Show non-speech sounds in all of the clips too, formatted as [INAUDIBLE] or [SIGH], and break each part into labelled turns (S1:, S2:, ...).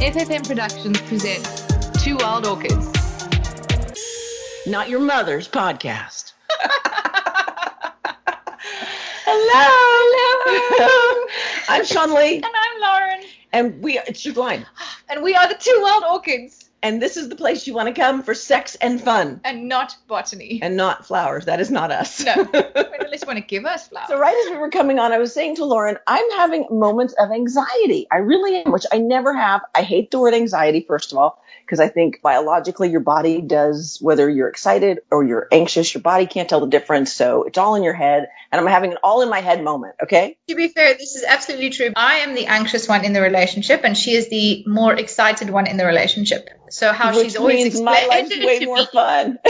S1: FFM Productions presents Two Wild Orchids.
S2: Not your mother's podcast. [LAUGHS] Hello.
S1: Hello.
S2: I'm Sean Lee,
S1: and I'm Lauren.
S2: and we it's your line.
S1: And we are the Two Wild Orchids
S2: And this is the place you want to come for sex and fun,
S1: and not botany.
S2: and not flowers. That is not us.
S1: No. [LAUGHS] At least want to give us flowers.
S2: So right as we were coming on, I was saying to Lauren, I'm having moments of anxiety. I really am, which I never have. I hate the word anxiety, first of all, because I think biologically your body does, whether you're excited or you're anxious, your body can't tell the difference. So it's all in your head. And I'm having an all in my head moment. Okay.
S1: To be fair, this is absolutely true. I am the anxious one in the relationship, and she is the more excited one in the relationship. So how
S2: which
S1: she's always
S2: means my life's way more
S1: me,
S2: fun. [LAUGHS]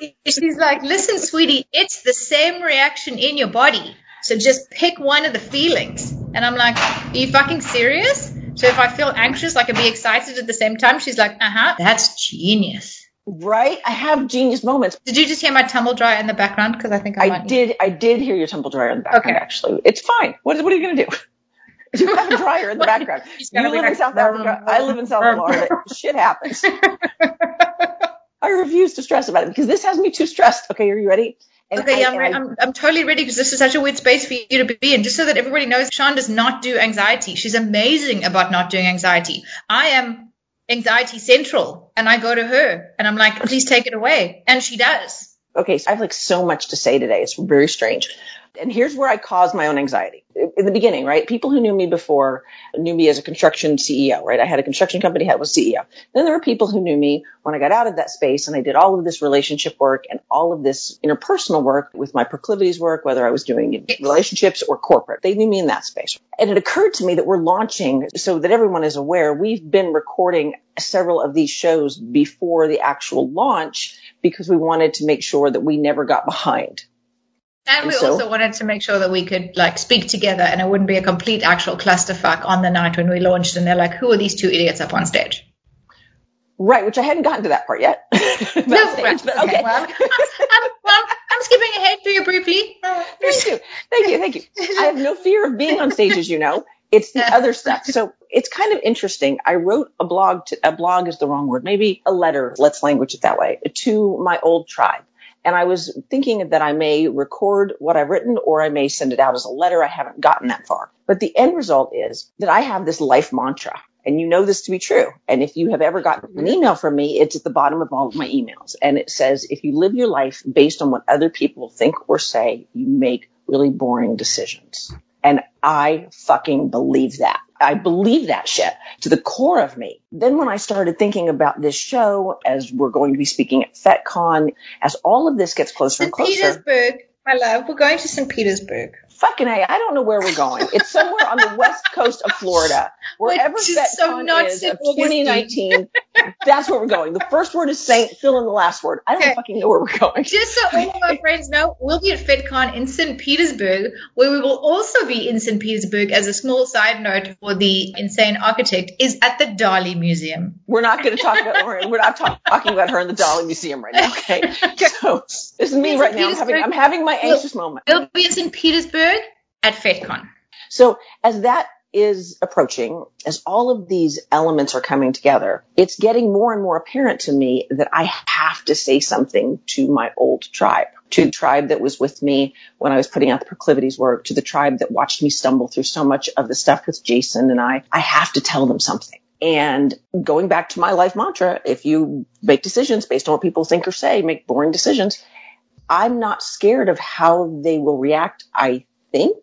S2: [LAUGHS]
S1: she's like, "Listen, sweetie, it's the same reaction in your body. So just pick one of the feelings." And I'm like, "Are you fucking serious?" So if I feel anxious, I can be excited at the same time. She's like, "Uh huh, that's genius."
S2: right? I have genius moments.
S1: Did you just hear my tumble dryer in the background? Because I think I,
S2: I
S1: might.
S2: did. I did hear your tumble dryer in the background.
S1: Okay.
S2: Actually, it's fine. What is? What are you gonna do? [LAUGHS] You have a dryer in the [LAUGHS] background.
S1: She's
S2: You live
S1: be
S2: in South Africa. I live in South Florida. Shit happens. [LAUGHS] I refuse to stress about it because this has me too stressed. Okay, are you ready? And
S1: Okay,
S2: I-
S1: yeah, I'm, re- I'm, I'm totally ready because this is such a weird space for you to be in. Just so that everybody knows, Sean does not do anxiety. She's amazing about not doing anxiety. I am anxiety central, and I go to her, and I'm like, please take it away, and she does.
S2: okay, so I have like so much to say today. It's very strange. And here's where I cause my own anxiety. In the beginning, right? People who knew me before knew me as a construction CEO, right? I had a construction company, I was CEO. Then there were people who knew me when I got out of that space and I did all of this relationship work and all of this interpersonal work with my proclivities work, whether I was doing relationships or corporate. They knew me in that space. And it occurred to me that we're launching, so that everyone is aware, we've been recording several of these shows before the actual launch because we wanted to make sure that we never got behind.
S1: And we
S2: And so-
S1: also wanted to make sure that we could like speak together, and it wouldn't be a complete actual clusterfuck on the night when we launched, and they're like, who are these two idiots up on stage?
S2: Right, which I hadn't gotten to that part yet. [LAUGHS] That
S1: No,
S2: stage,
S1: right,
S2: but okay.
S1: Well, [LAUGHS] I'm, I'm, well, I'm skipping ahead for you briefly. [LAUGHS]
S2: Thank you. Thank you. Thank you. I have no fear of being on stage, as you know. It's the other stuff. So it's kind of interesting. I wrote a blog to, a blog is the wrong word, maybe a letter, let's language it that way, to my old tribe. And I was thinking that I may record what I've written or I may send it out as a letter. I haven't gotten that far. But the end result is that I have this life mantra. And you know this to be true. And if you have ever gotten an mm-hmm. email from me, it's at the bottom of all of my emails. And it says, if you live your life based on what other people think or say, you make really boring decisions. And I fucking believe that. I believe that shit to the core of me. Then when I started thinking about this show, as we're going to be speaking at FetCon, as all of this gets closer and closer,
S1: Petersburg, my love. We're going to St. Petersburg.
S2: fucking A, I don't know where we're going. It's somewhere on the [LAUGHS] west coast of Florida. Wherever
S1: so
S2: FetCon is of 2019, that's where we're going. The first word is Saint, fill in the last word. I don't
S1: Okay.
S2: fucking know where we're going.
S1: Just so all of our [LAUGHS] friends know, we'll be at FetCon in St. Petersburg, where we will also be in St. Petersburg as a small side note for the insane architect is at the Dali Museum.
S2: We're not going to talk about Lauren. We're not talk, talking about her in the Dali Museum right now. Okay. [LAUGHS] So this is me right now. I'm having, I'm having my anxious moment.
S1: We'll be in St. Petersburg at FetCon.
S2: So as that is approaching, as all of these elements are coming together, it's getting more and more apparent to me that I have to say something to my old tribe, to the tribe that was with me when I was putting out the proclivities work, to the tribe that watched me stumble through so much of the stuff with Jason and I. I have to tell them something. And going back to my life mantra, if you make decisions based on what people think or say, make boring decisions, I'm not scared of how they will react, I think,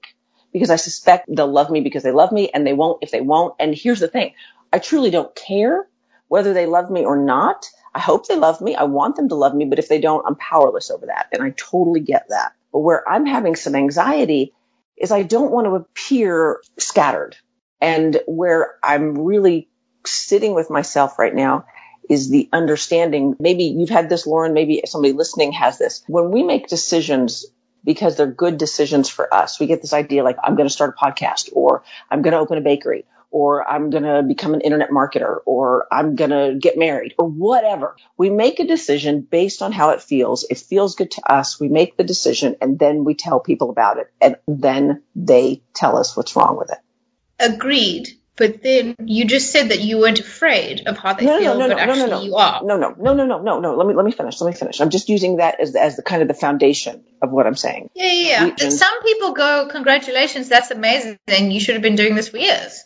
S2: because I suspect they'll love me because they love me and they won't if they won't. And here's the thing. I truly don't care whether they love me or not. I hope they love me. I want them to love me, but if they don't, I'm powerless over that. And I totally get that. But where I'm having some anxiety is I don't want to appear scattered. And where I'm really sitting with myself right now is the understanding. Maybe you've had this, Lauren. Maybe somebody listening has this. When we make decisions because they're good decisions for us, we get this idea like, I'm going to start a podcast or I'm going to open a bakery or I'm going to become an internet marketer or I'm going to get married or whatever. We make a decision based on how it feels. It feels good to us. We make the decision and then we tell people about it and then they tell us what's wrong with it.
S1: Agreed. But then you just said that you weren't afraid of how they
S2: No,
S1: feel,
S2: no, no,
S1: but
S2: no,
S1: actually
S2: no, no.
S1: you are.
S2: No, no, no, no, no, no, no. Let me let me finish. Let me finish. I'm just using that as as the kind of the foundation of what I'm saying.
S1: Yeah, yeah, yeah. And some people go, congratulations, that's amazing. You should have been doing this for years.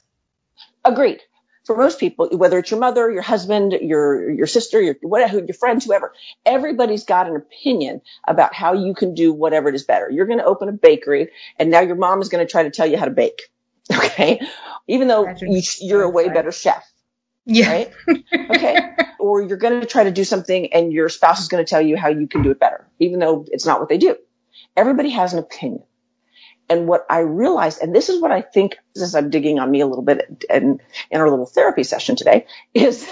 S2: Agreed. For most people, whether it's your mother, your husband, your your sister, your whatever, your friends, whoever, everybody's got an opinion about how you can do whatever it is better. You're going to open a bakery, and now your mom is going to try to tell you how to bake. [LAUGHS] Okay, even though you, you're a way better chef.
S1: Yeah.
S2: right? [LAUGHS] Okay. or you're going to try to do something and your spouse is going to tell you how you can do it better, even though it's not what they do. Everybody has an opinion. And what I realized, and this is what I think, as I'm digging on me a little bit in, in our little therapy session today, [LAUGHS] is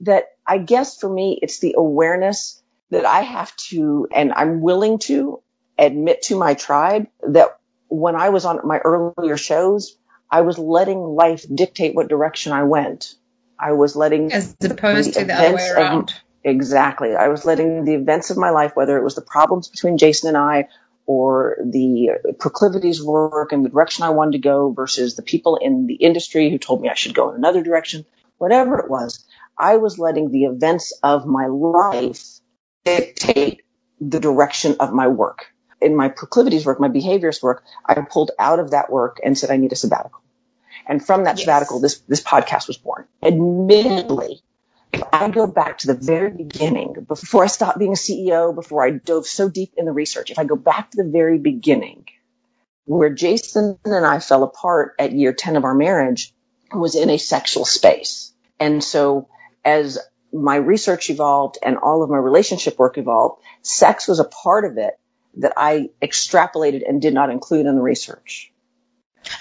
S2: that I guess for me, it's the awareness that I have to, and I'm willing to admit to my tribe that when I was on my earlier shows, I was letting life dictate what direction I went. I was letting
S1: As opposed to the other way
S2: events of-
S1: around.
S2: Exactly. I was letting the events of my life, whether it was the problems between Jason and I or the proclivities of work and the direction I wanted to go versus the people in the industry who told me I should go in another direction, whatever it was, I was letting the events of my life dictate the direction of my work. In my proclivities work, my behaviors work, I pulled out of that work and said I need a sabbatical. And from that
S1: Yes.
S2: sabbatical, this, this podcast was born. Admittedly, if I go back to the very beginning, before I stopped being a CEO, before I dove so deep in the research, if I go back to the very beginning, where Jason and I fell apart at year 10 of our marriage was in a sexual space. And so as my research evolved and all of my relationship work evolved, sex was a part of it that I extrapolated and did not include in the research.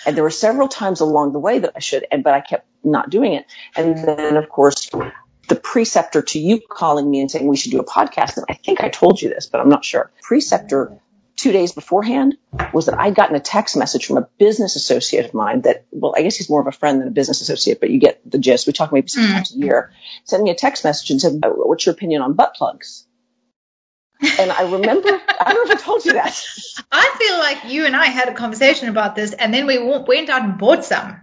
S2: And there were several times along the way that I should, and but I kept not doing it. And then, of course, the preceptor to you calling me and saying we should do a podcast, and I think I told you this, but I'm not sure. Preceptor two days beforehand was that I'd gotten a text message from a business associate of mine that, well, I guess he's more of a friend than a business associate, but you get the gist. We talk maybe sometimes a mm-hmm. year. Sent me a text message and said, "What's your opinion on butt plugs?" And I remember, I don't know if I told you that. [LAUGHS]
S1: I feel like you and I had a conversation about this, and then we went out and bought some.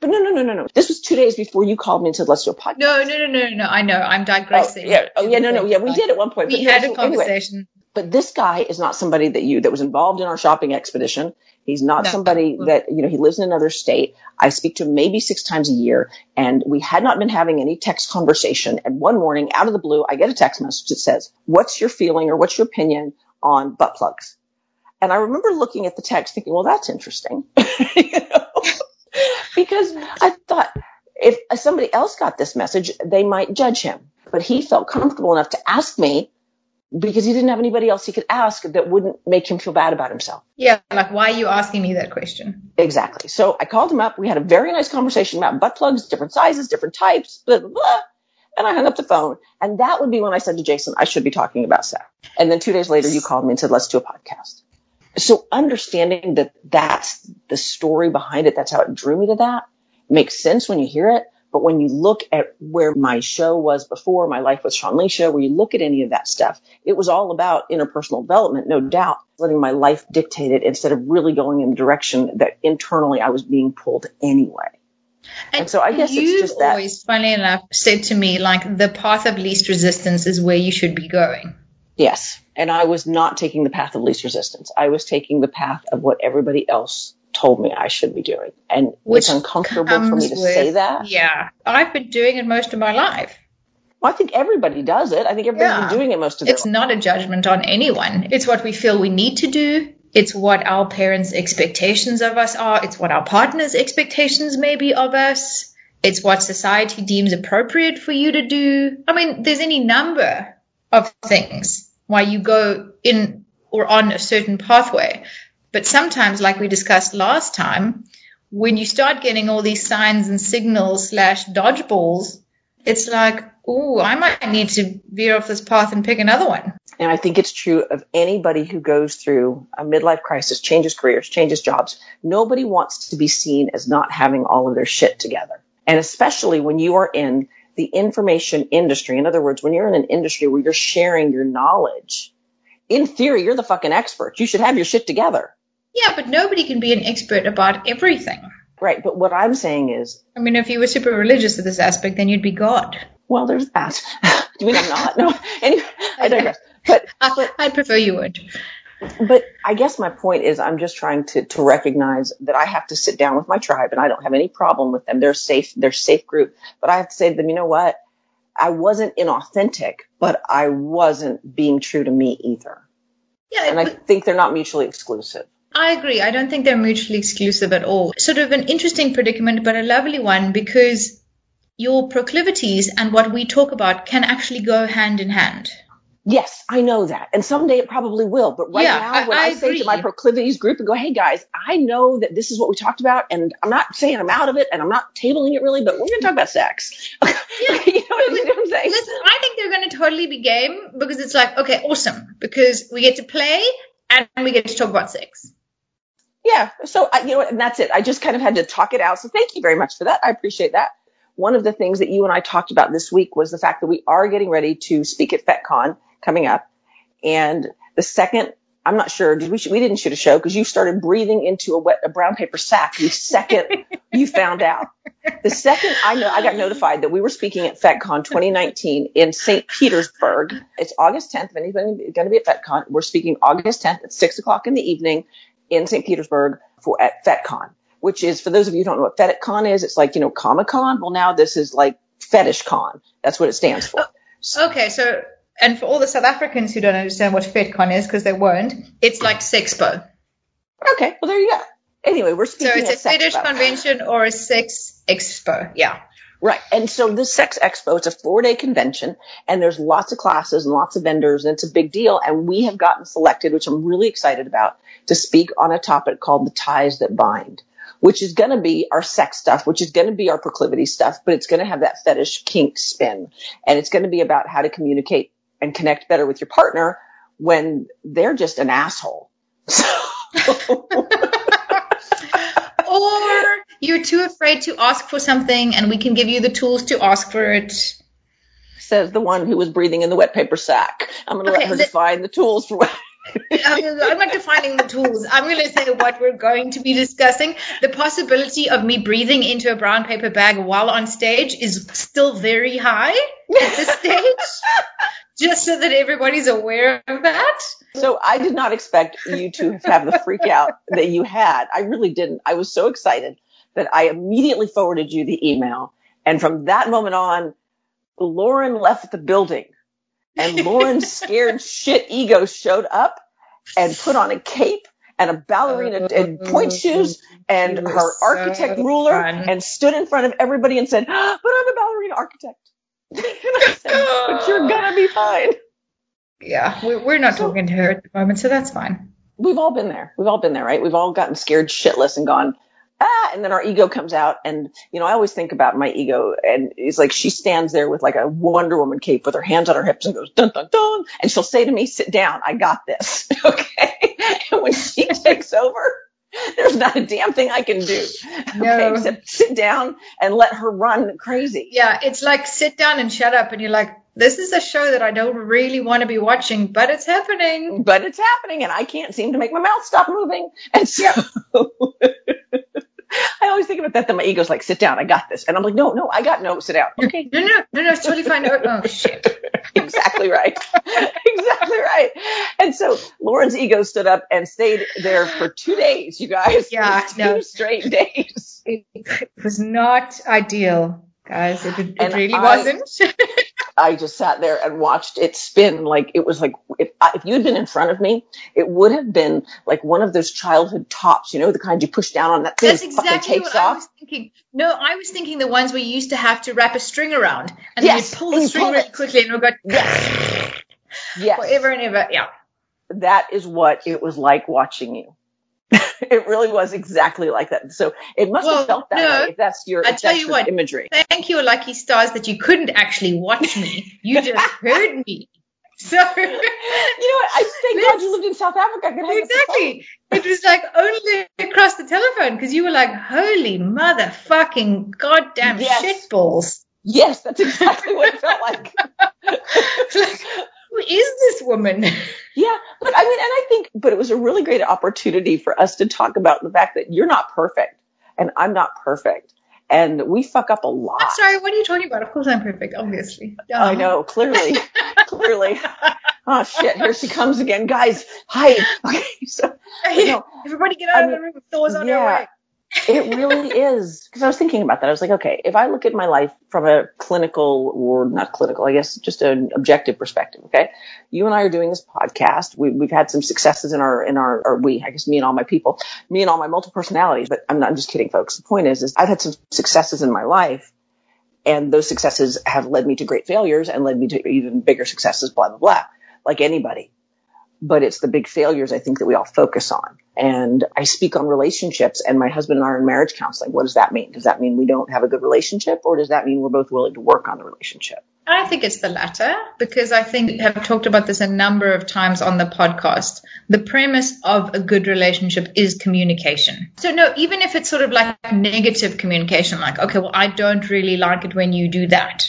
S2: But no, no, no, no, no. This was two days before you called me and said, let's do a podcast.
S1: No, no, no, no, no. I know. I'm
S2: Oh,
S1: digressing.
S2: yeah. Oh, yeah. No, no. Yeah. We did at one point.
S1: We
S2: but no,
S1: had
S2: so
S1: a
S2: anyway.
S1: conversation.
S2: but this guy is not somebody that you, that was involved in our shopping expedition. He's not
S1: No.
S2: somebody mm-hmm. that, you know, he lives in another state. I speak to him maybe six times a year and we had not been having any text conversation. And one morning out of the blue, I get a text message that says, what's your feeling or what's your opinion on butt plugs? And I remember looking at the text thinking, well, that's interesting. [LAUGHS] You know? because I thought if somebody else got this message, they might judge him. But he felt comfortable enough to ask me because he didn't have anybody else he could ask that wouldn't make him feel bad about himself.
S1: Yeah, like why are you asking me that question?
S2: Exactly. So I called him up. We had a very nice conversation about butt plugs, different sizes, different types, blah, blah, blah. And I hung up the phone. And that would be when I said to Jason, I should be talking about sex. And then two days later, you called me and said, let's do a podcast. So understanding that that's the story behind it, that's how it drew me to that, makes sense when you hear it. But when you look at where my show was before, my life with Sean Lee show, where you look at any of that stuff, it was all about interpersonal development, no doubt, letting my life dictate it instead of really going in the direction that internally I was being pulled anyway. And so I guess it's
S1: you've
S2: just that-
S1: always, funny enough, said to me like the path of least resistance is where you should be going.
S2: Yes. And I was not taking the path of least resistance. I was taking the path of what everybody else told me I should be doing. And
S1: Which
S2: it's uncomfortable for me to
S1: with-
S2: say that.
S1: Yeah, I've been doing it most of my life.
S2: Well, I think everybody does it. I think everybody's
S1: Yeah.
S2: been doing it most of
S1: It's not a judgment on anyone. It's what we feel we need to do. It's what our parents' expectations of us are. It's what our partners' expectations may be of us. It's what society deems appropriate for you to do. I mean, there's any number of things why you go in or on a certain pathway. But sometimes, like we discussed last time, when you start getting all these signs and signals slash dodgeballs, it's like, ooh, I might need to veer off this path and pick another one.
S2: And I think it's true of anybody who goes through a midlife crisis, changes careers, changes jobs. Nobody wants to be seen as not having all of their shit together. And especially when you are in the information industry. In other words, when you're in an industry where you're sharing your knowledge, in theory, you're the fucking expert. You should have your shit together.
S1: Yeah, but nobody can be an expert about everything.
S2: right. But what I'm saying is,
S1: I mean, if you were super religious to this aspect, then you'd be God.
S2: well, there's that. [LAUGHS] Do you mean I'm not? No. Anyway, I digress. But
S1: I, I'd prefer you would.
S2: but I guess my point is I'm just trying to, to recognize that I have to sit down with my tribe and I don't have any problem with them. They're safe, they're safe group. But I have to say to them, you know what? I wasn't inauthentic, but I wasn't being true to me either.
S1: Yeah,
S2: And I think they're not mutually exclusive.
S1: I agree. I don't think they're mutually exclusive at all. Sort of an interesting predicament, but a lovely one because your proclivities and what we talk about can actually go hand in hand.
S2: Yes, I know that. And someday it probably will. But right
S1: Yeah,
S2: now, when I,
S1: I
S2: say to my proclivities group and go, hey guys, I know that this is what we talked about and I'm not saying I'm out of it and I'm not tabling it really, but we're going to talk about sex. you know what, you know what I'm saying?
S1: Listen, I think they're going to totally be game because it's like, okay, awesome, because we get to play and we get to talk about sex.
S2: Yeah. So, I, you know? And that's it. I just kind of had to talk it out. So thank you very much for that. I appreciate that. One of the things that you and I talked about this week was the fact that we are getting ready to speak at FetCon coming up. And the second, I'm not sure, did we, we didn't shoot a show because you started breathing into a wet, a brown paper sack the second [LAUGHS] you found out. The second I know, I got notified that we were speaking at FetCon 2019 in St. Petersburg. It's August 10th. If anybody's going to be at FetCon, we're speaking August 10th at six o'clock in the evening in St. Petersburg for at FetCon, which is for those of you who don't know what FetCon is, it's like, you know, Comic Con. Well, now this is like Fetish Con. That's what it stands for.
S1: Oh, okay, so, and for all the South Africans who don't understand what FetCon is because they won't, it's like Sexpo.
S2: Okay. Well, there you go. Anyway, we're speaking.
S1: So it's a fetish convention or a sex expo. Yeah.
S2: Right. And so this Sex Expo, it's a four day convention and there's lots of classes and lots of vendors and it's a big deal. And we have gotten selected, which I'm really excited about, to speak on a topic called the ties that bind, which is going to be our sex stuff, which is going to be our proclivity stuff, but it's going to have that fetish kink spin. And it's going to be about how to communicate and connect better with your partner when they're just an asshole. [LAUGHS] So, [LAUGHS]
S1: Or you're too afraid to ask for something and we can give you the tools to ask for it.
S2: says the one who was breathing in the wet paper sack. I'm going to
S1: Okay,
S2: let her define the tools for what. [LAUGHS]
S1: I'm I'm not defining the tools. I'm going to say what we're going to be discussing. The possibility of me breathing into a brown paper bag while on stage is still very high at this [LAUGHS] stage, just so that everybody's aware of that.
S2: So I did not expect you to have the freak out that you had. I really didn't. I was so excited that I immediately forwarded you the email. And from that moment on, Lauren left the building and Lauren's [LAUGHS] scared shit ego showed up and put on a cape and a ballerina and pointe shoes and her
S1: so
S2: architect ruler
S1: fun.
S2: and stood in front of everybody and said, "Ah, but I'm a ballerina architect. [LAUGHS] and I said, but you're gonna be fine.
S1: Yeah, we're, we're not
S2: So-
S1: talking to her at the moment, so that's fine.
S2: we've all been there. We've all been there, right? We've all gotten scared shitless and gone, ah, and then our ego comes out. And, you know, I always think about my ego and it's like she stands there with like a Wonder Woman cape with her hands on her hips and goes, dun, dun, dun. And she'll say to me, sit down. I got this. [LAUGHS] Okay. And when she [LAUGHS] takes over, there's not a damn thing I can do.
S1: No.
S2: Okay. Except sit down and let her run crazy.
S1: Yeah, it's like sit down and shut up, and you're like, this is a show that I don't really want to be watching, but it's happening.
S2: but it's happening and I can't seem to make my mouth stop moving. And so [LAUGHS] always think about that, that my ego's like, sit down, I got this. And I'm like, no, no, I got no, sit down. Okay.
S1: No, no, no, no, it's totally fine. Oh, [LAUGHS] shit.
S2: exactly right. [LAUGHS] exactly right. And so Lauren's ego stood up and stayed there for two days, you guys.
S1: Yeah, [LAUGHS]
S2: two
S1: no.
S2: straight days.
S1: It, it was not ideal, guys. It, it really
S2: I-
S1: wasn't.
S2: I just sat there and watched it spin like it was like if, I- if you had been in front of me, it would have been like one of those childhood tops, you know, the kind you push down on that thing
S1: That's
S2: fucking
S1: exactly
S2: takes
S1: what I
S2: off.
S1: was thinking. No, I was thinking the ones where you used to have to wrap a string around, and
S2: Yes,
S1: then you pull the string
S2: pull
S1: really quickly, and it would go
S2: Yes. [LAUGHS] Yes.
S1: forever and ever. Yeah.
S2: that is what it was like watching you. [LAUGHS] it really was exactly like that. So it must
S1: Well,
S2: have felt that
S1: no,
S2: way if that's your,
S1: I tell you what.
S2: imagery.
S1: Thank you, lucky stars, that you couldn't actually watch me. You just [LAUGHS] heard me. So
S2: You know what? I thank God you lived in South Africa. I could have
S1: exactly, it was like only across the telephone because you were like, "Holy mother motherfucking goddamn
S2: Yes.
S1: shitballs!"
S2: Yes, that's exactly what it felt like. [LAUGHS]
S1: like, who is this woman? [LAUGHS]
S2: Yeah, but I mean, and I think, but it was a really great opportunity for us to talk about the fact that you're not perfect. and I'm not perfect. And we fuck up a lot.
S1: I'm sorry, what are you talking about? Of course I'm perfect, obviously.
S2: I um, know, clearly, [LAUGHS] clearly. Oh shit, here she comes again. Guys, hi. Okay, so, you know,
S1: Everybody get out
S2: I
S1: of the
S2: mean,
S1: room. Thor's on
S2: yeah.
S1: her way.
S2: It really is. [LAUGHS] Because I was thinking about that. I was like, okay, if I look at my life from a clinical or not clinical, I guess just an objective perspective, okay? You and I are doing this podcast. We, we've had some successes in our, in our, or we, I guess me and all my people, me and all my multiple personalities, but I'm not, I'm just kidding, folks. The point is, is I've had some successes in my life and those successes have led me to great failures and led me to even bigger successes, blah, blah, blah, like anybody but it's the big failures I think that we all focus on. And I speak on relationships and my husband and I are in marriage counseling. What does that mean? Does that mean we don't have a good relationship or does that mean we're both willing to work on the relationship?
S1: I think it's the latter because I think I've talked about this a number of times on the podcast. The premise of a good relationship is communication. So no, even if it's sort of like negative communication, like, okay, well, I don't really like it when you do that.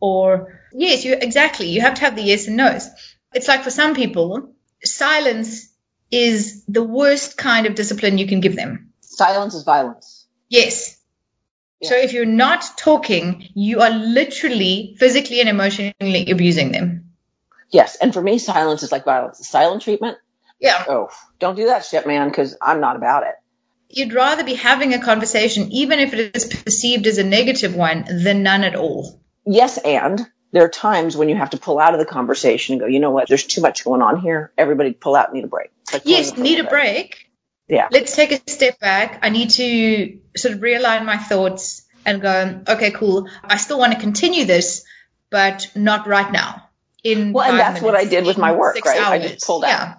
S1: Or yes, you exactly. You have to have the yes and no's. It's like for some people, silence is the worst kind of discipline you can give them.
S2: Silence is violence.
S1: Yes.
S2: Yeah.
S1: So if you're not talking, you are literally physically and emotionally abusing them.
S2: Yes. And for me, silence is like violence. Silent treatment.
S1: Yeah.
S2: Oh, don't do that shit, man, because I'm not about it.
S1: You'd rather be having a conversation, even if it is perceived as a negative one, than none at all.
S2: Yes. And there are times when you have to pull out of the conversation and go, you know what? There's too much going on here. Everybody pull out, need a break. Like
S1: Yes, need a
S2: bed.
S1: break.
S2: Yeah.
S1: Let's take a step back. I need to sort of realign my thoughts and go, okay, cool. I still want to continue this, but not right now. In
S2: Well, and that's what I did with my work, right? I just pulled out.
S1: Yeah.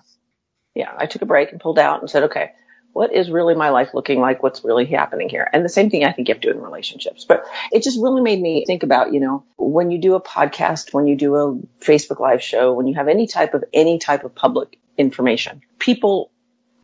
S2: yeah, I took a break and pulled out and said, okay, what is really my life looking like? What's really happening here? And the same thing I think you have to do in relationships. But it just really made me think about, you know, when you do a podcast, when you do a Facebook live show, when you have any type of, any type of public information, people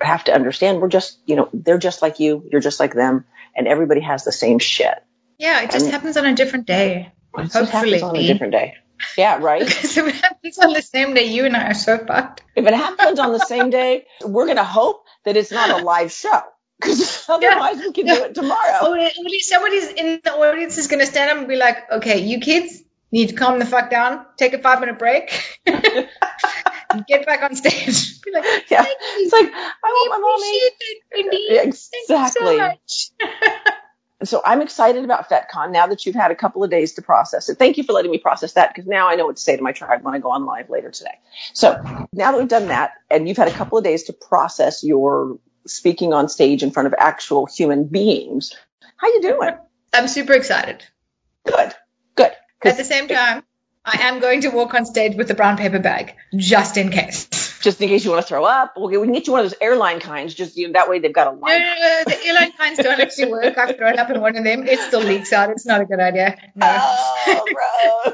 S2: have to understand we're just, you know, they're just like you, you're just like them, and everybody has the same shit.
S1: Yeah, it just
S2: And-
S1: happens on a different day.
S2: It just happens
S1: Hopefully.
S2: on a different day. Yeah, right? [LAUGHS]
S1: so it happens on the same day you and I are so fucked.
S2: if it happens on the same day, we're going to hope that it's not a live show. Because [LAUGHS] otherwise we can do it tomorrow.
S1: Least somebody's in the audience is going to stand up and be like, okay, you kids need to calm the fuck down, take a five minute break, and [LAUGHS] get back on stage. [LAUGHS] Be like,
S2: Yeah. It's like, I want my mommy.
S1: appreciate that, Wendy.
S2: Yeah,
S1: Thank you
S2: exactly.
S1: so much.
S2: So I'm excited about FetCon now that you've had a couple of days to process it. Thank you for letting me process that because now I know what to say to my tribe when I go on live later today. So now that we've done that and you've had a couple of days to process your speaking on stage in front of actual human beings, how you doing?
S1: I'm super excited.
S2: Good. good.
S1: At the same time, I am going to walk on stage with the brown paper bag, just in case.
S2: Just in case you want to throw up, okay, we can get you one of those airline kinds. Just you know, that way they've got a line.
S1: no, no, the airline kinds don't actually work. I've thrown up in one of them. It still leaks out. It's not a good idea. No.
S2: Oh, [LAUGHS] gross.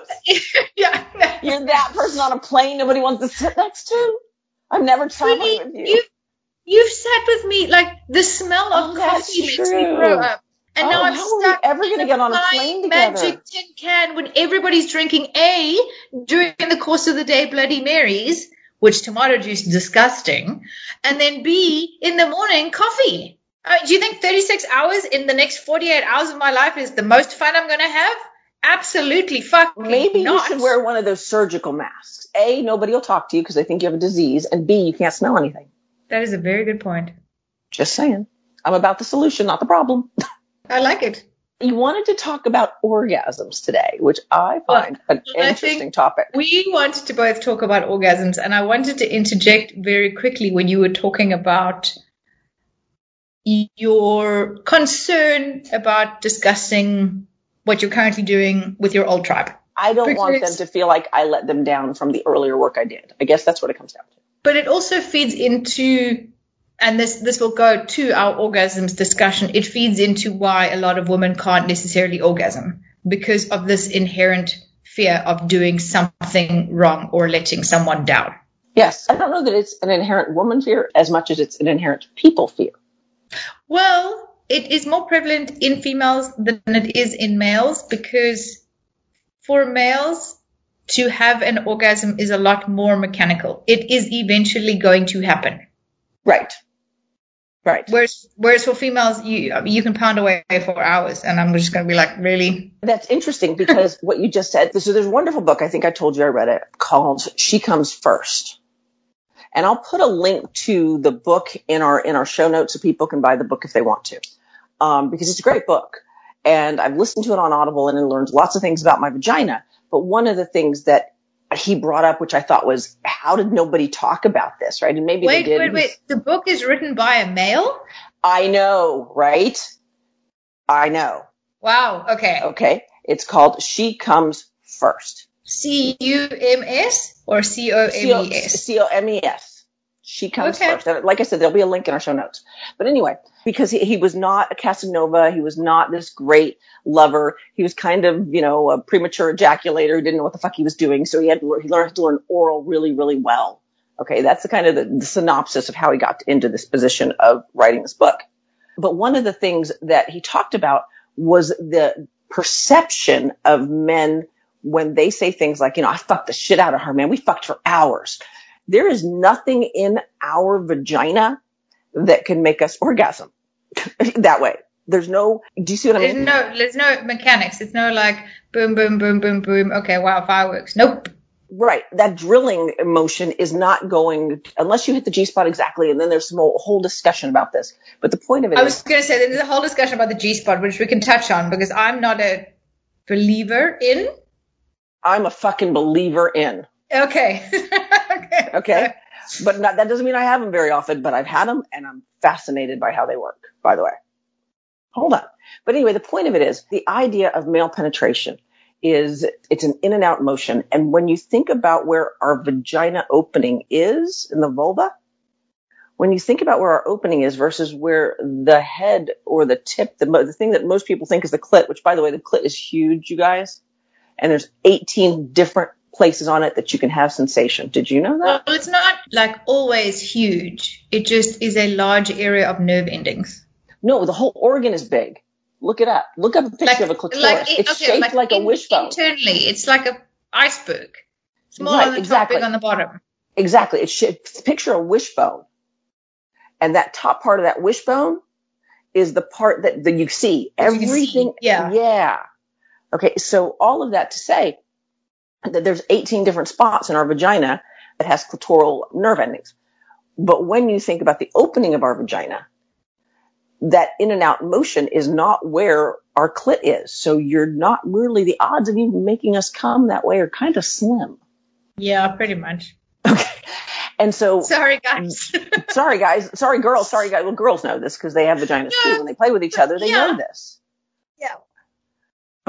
S1: yeah. no.
S2: You're that person on a plane nobody wants to sit next to. I've never traveled
S1: Really,
S2: with you.
S1: You've, you've sat with me. Like the smell of
S2: Oh,
S1: coffee makes me
S2: true.
S1: throw up. And
S2: Oh,
S1: now I'm
S2: how are we
S1: stuck
S2: ever
S1: in
S2: gonna get on a plane together?
S1: magic tin can when everybody's drinking A during the course of the day Bloody Marys, which tomato juice is disgusting, and then B in the morning coffee. I mean, do you think 36 hours in the next 48 hours of my life is the most fun I'm going to have? Absolutely fucking
S2: Maybe
S1: not.
S2: you should wear one of those surgical masks. A, nobody will talk to you because they think you have a disease, and B, you can't smell anything.
S1: That is a very good point.
S2: Just saying. I'm about the solution, not the problem.
S1: I like it.
S2: You wanted to talk about orgasms today, which I find an
S1: I
S2: interesting topic.
S1: We wanted to both talk about orgasms, and I wanted to interject very quickly when you were talking about your concern about discussing what you're currently doing with your old tribe.
S2: I don't want them to feel like I let them down from the earlier work I did. I guess that's what it comes down to.
S1: But it also feeds into, and this, this will go to our orgasms discussion, it feeds into why a lot of women can't necessarily orgasm because of this inherent fear of doing something wrong or letting someone down.
S2: Yes. I don't know that it's an inherent woman fear as much as it's an inherent people fear.
S1: Well, it is more prevalent in females than it is in males because for males to have an orgasm is a lot more mechanical. It is eventually going to happen.
S2: Right. Right.
S1: Whereas, whereas for females, you you can pound away for hours, and I'm just going to be like, really?
S2: That's interesting because what you just said. So there's a wonderful book. I think I told you I read it called "She Comes First. and I'll put a link to the book in our in our show notes so people can buy the book if they want to, um, because it's a great book. And I've listened to it on Audible and I learned lots of things about my vagina. But one of the things that he brought up, which I thought was, how did nobody talk about this, right? And maybe
S1: Wait,
S2: they did.
S1: wait, wait. The book is written by a male?
S2: I know, right? I know.
S1: Wow. Okay.
S2: Okay. It's called She Comes First.
S1: C U M S or C O M E S?
S2: C O M E S. She comes
S1: Okay.
S2: first. Like I said, there'll be a link in our show notes. But anyway, because he, he was not a Casanova, he was not this great lover. He was kind of, you know, a premature ejaculator who didn't know what the fuck he was doing. So he had to learn, he learned to learn oral really, really well. Okay. That's the kind of the, the synopsis of how he got into this position of writing this book. But one of the things that he talked about was the perception of men when they say things like, you know, I fucked the shit out of her, man. We fucked for hours. There is nothing in our vagina that can make us orgasm [LAUGHS] that way. There's no, do you see what I
S1: There's
S2: mean?
S1: no, there's no mechanics. It's no like boom, boom, boom, boom, boom. Okay, wow, fireworks. Nope.
S2: Right. That drilling motion is not going, unless you hit the G spot exactly, and then there's some whole, discussion about this. But the point of it
S1: I was going to say there's a whole discussion about the G spot, which we can touch on because I'm not a believer in.
S2: I'm a fucking believer in.
S1: Okay. [LAUGHS] [LAUGHS] okay.
S2: But not, that doesn't mean I have them very often, but I've had them and I'm fascinated by how they work, by the way. Hold on. But anyway, the point of it is the idea of male penetration is it's an in and out motion. And when you think about where our vagina opening is in the vulva, when you think about where our opening is versus where the head or the tip, the, the thing that most people think is the clit, which by the way, the clit is huge, you guys. And there's 18 different places on it that you can have sensation. Did you know that?
S1: Well, it's not like always huge. It just is a large area of nerve endings.
S2: No, the whole organ is big. Look it up. Look up a picture
S1: Like,
S2: of a clitoris.
S1: like it-
S2: it's
S1: okay,
S2: shaped like, a
S1: in-
S2: wishbone.
S1: Internally, it's like an iceberg. Small
S2: Right,
S1: on the
S2: exactly.
S1: top, big on the bottom.
S2: Exactly. It's sh- picture a wishbone. And that top part of that wishbone is the part that, that you see.
S1: That you see,
S2: Everything.
S1: yeah.
S2: Yeah. Okay. So all of that to say that there's 18 different spots in our vagina that has clitoral nerve endings. But when you think about the opening of our vagina, that in and out motion is not where our clit is. So you're not really, the odds of you making us come that way are kind of slim.
S1: Yeah, pretty much.
S2: Okay. And so
S1: Sorry, guys. [LAUGHS]
S2: sorry guys, sorry girls, sorry guys. Well, girls know this because they have vaginas too. When they play with each other, they
S1: Yeah.
S2: know this.
S1: yeah.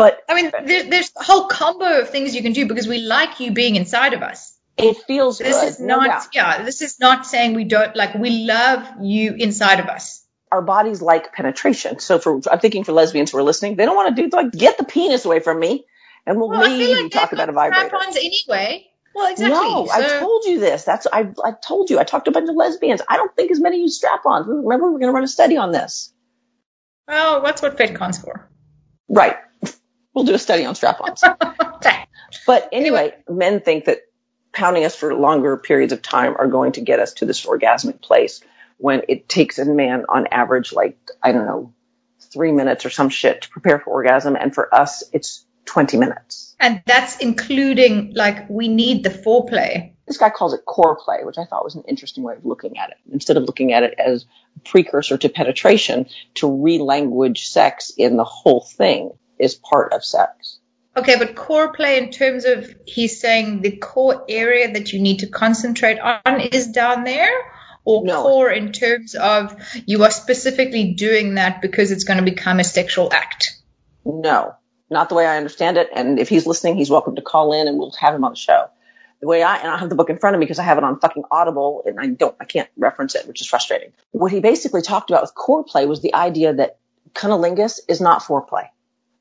S2: But
S1: I mean, there, there's a whole combo of things you can do because we like you being inside of us.
S2: it feels
S1: This
S2: good.
S1: is not,
S2: doubt.
S1: yeah, this is not saying we don't, like, we love you inside of us.
S2: Our bodies like penetration. So for I'm thinking for lesbians who are listening, they don't want to do like get the penis away from me, and we'll
S1: Well,
S2: maybe
S1: feel
S2: talk about a vibrator.
S1: anyway. Well, exactly.
S2: No, I told you this. That's I I told you. I talked to a bunch of lesbians. I don't think as many use strap-ons. Remember, we're going to run a study on this.
S1: Well, that's what FetCon's for.
S2: Right. We'll do a study on strap-ons. [LAUGHS]
S1: Okay.
S2: But anyway, men think that pounding us for longer periods of time are going to get us to this orgasmic place when it takes a man on average like, I don't know, three minutes or some shit to prepare for orgasm. And for us, it's 20 minutes.
S1: And that's including, like, we need the foreplay.
S2: This guy calls it core play, which I thought was an interesting way of looking at it. Instead of looking at it as a precursor to penetration, to re-language sex in the whole thing is part of sex.
S1: Okay, but core play in terms of he's saying the core area that you need to concentrate on is down there, or
S2: No.
S1: core in terms of you are specifically doing that because it's going to become a sexual act.
S2: No, not the way I understand it. And if he's listening, he's welcome to call in and we'll have him on the show. The way I, and I have the book in front of me because I have it on fucking Audible and I don't, I can't reference it, which is frustrating. What he basically talked about with core play was the idea that cunnilingus is not foreplay.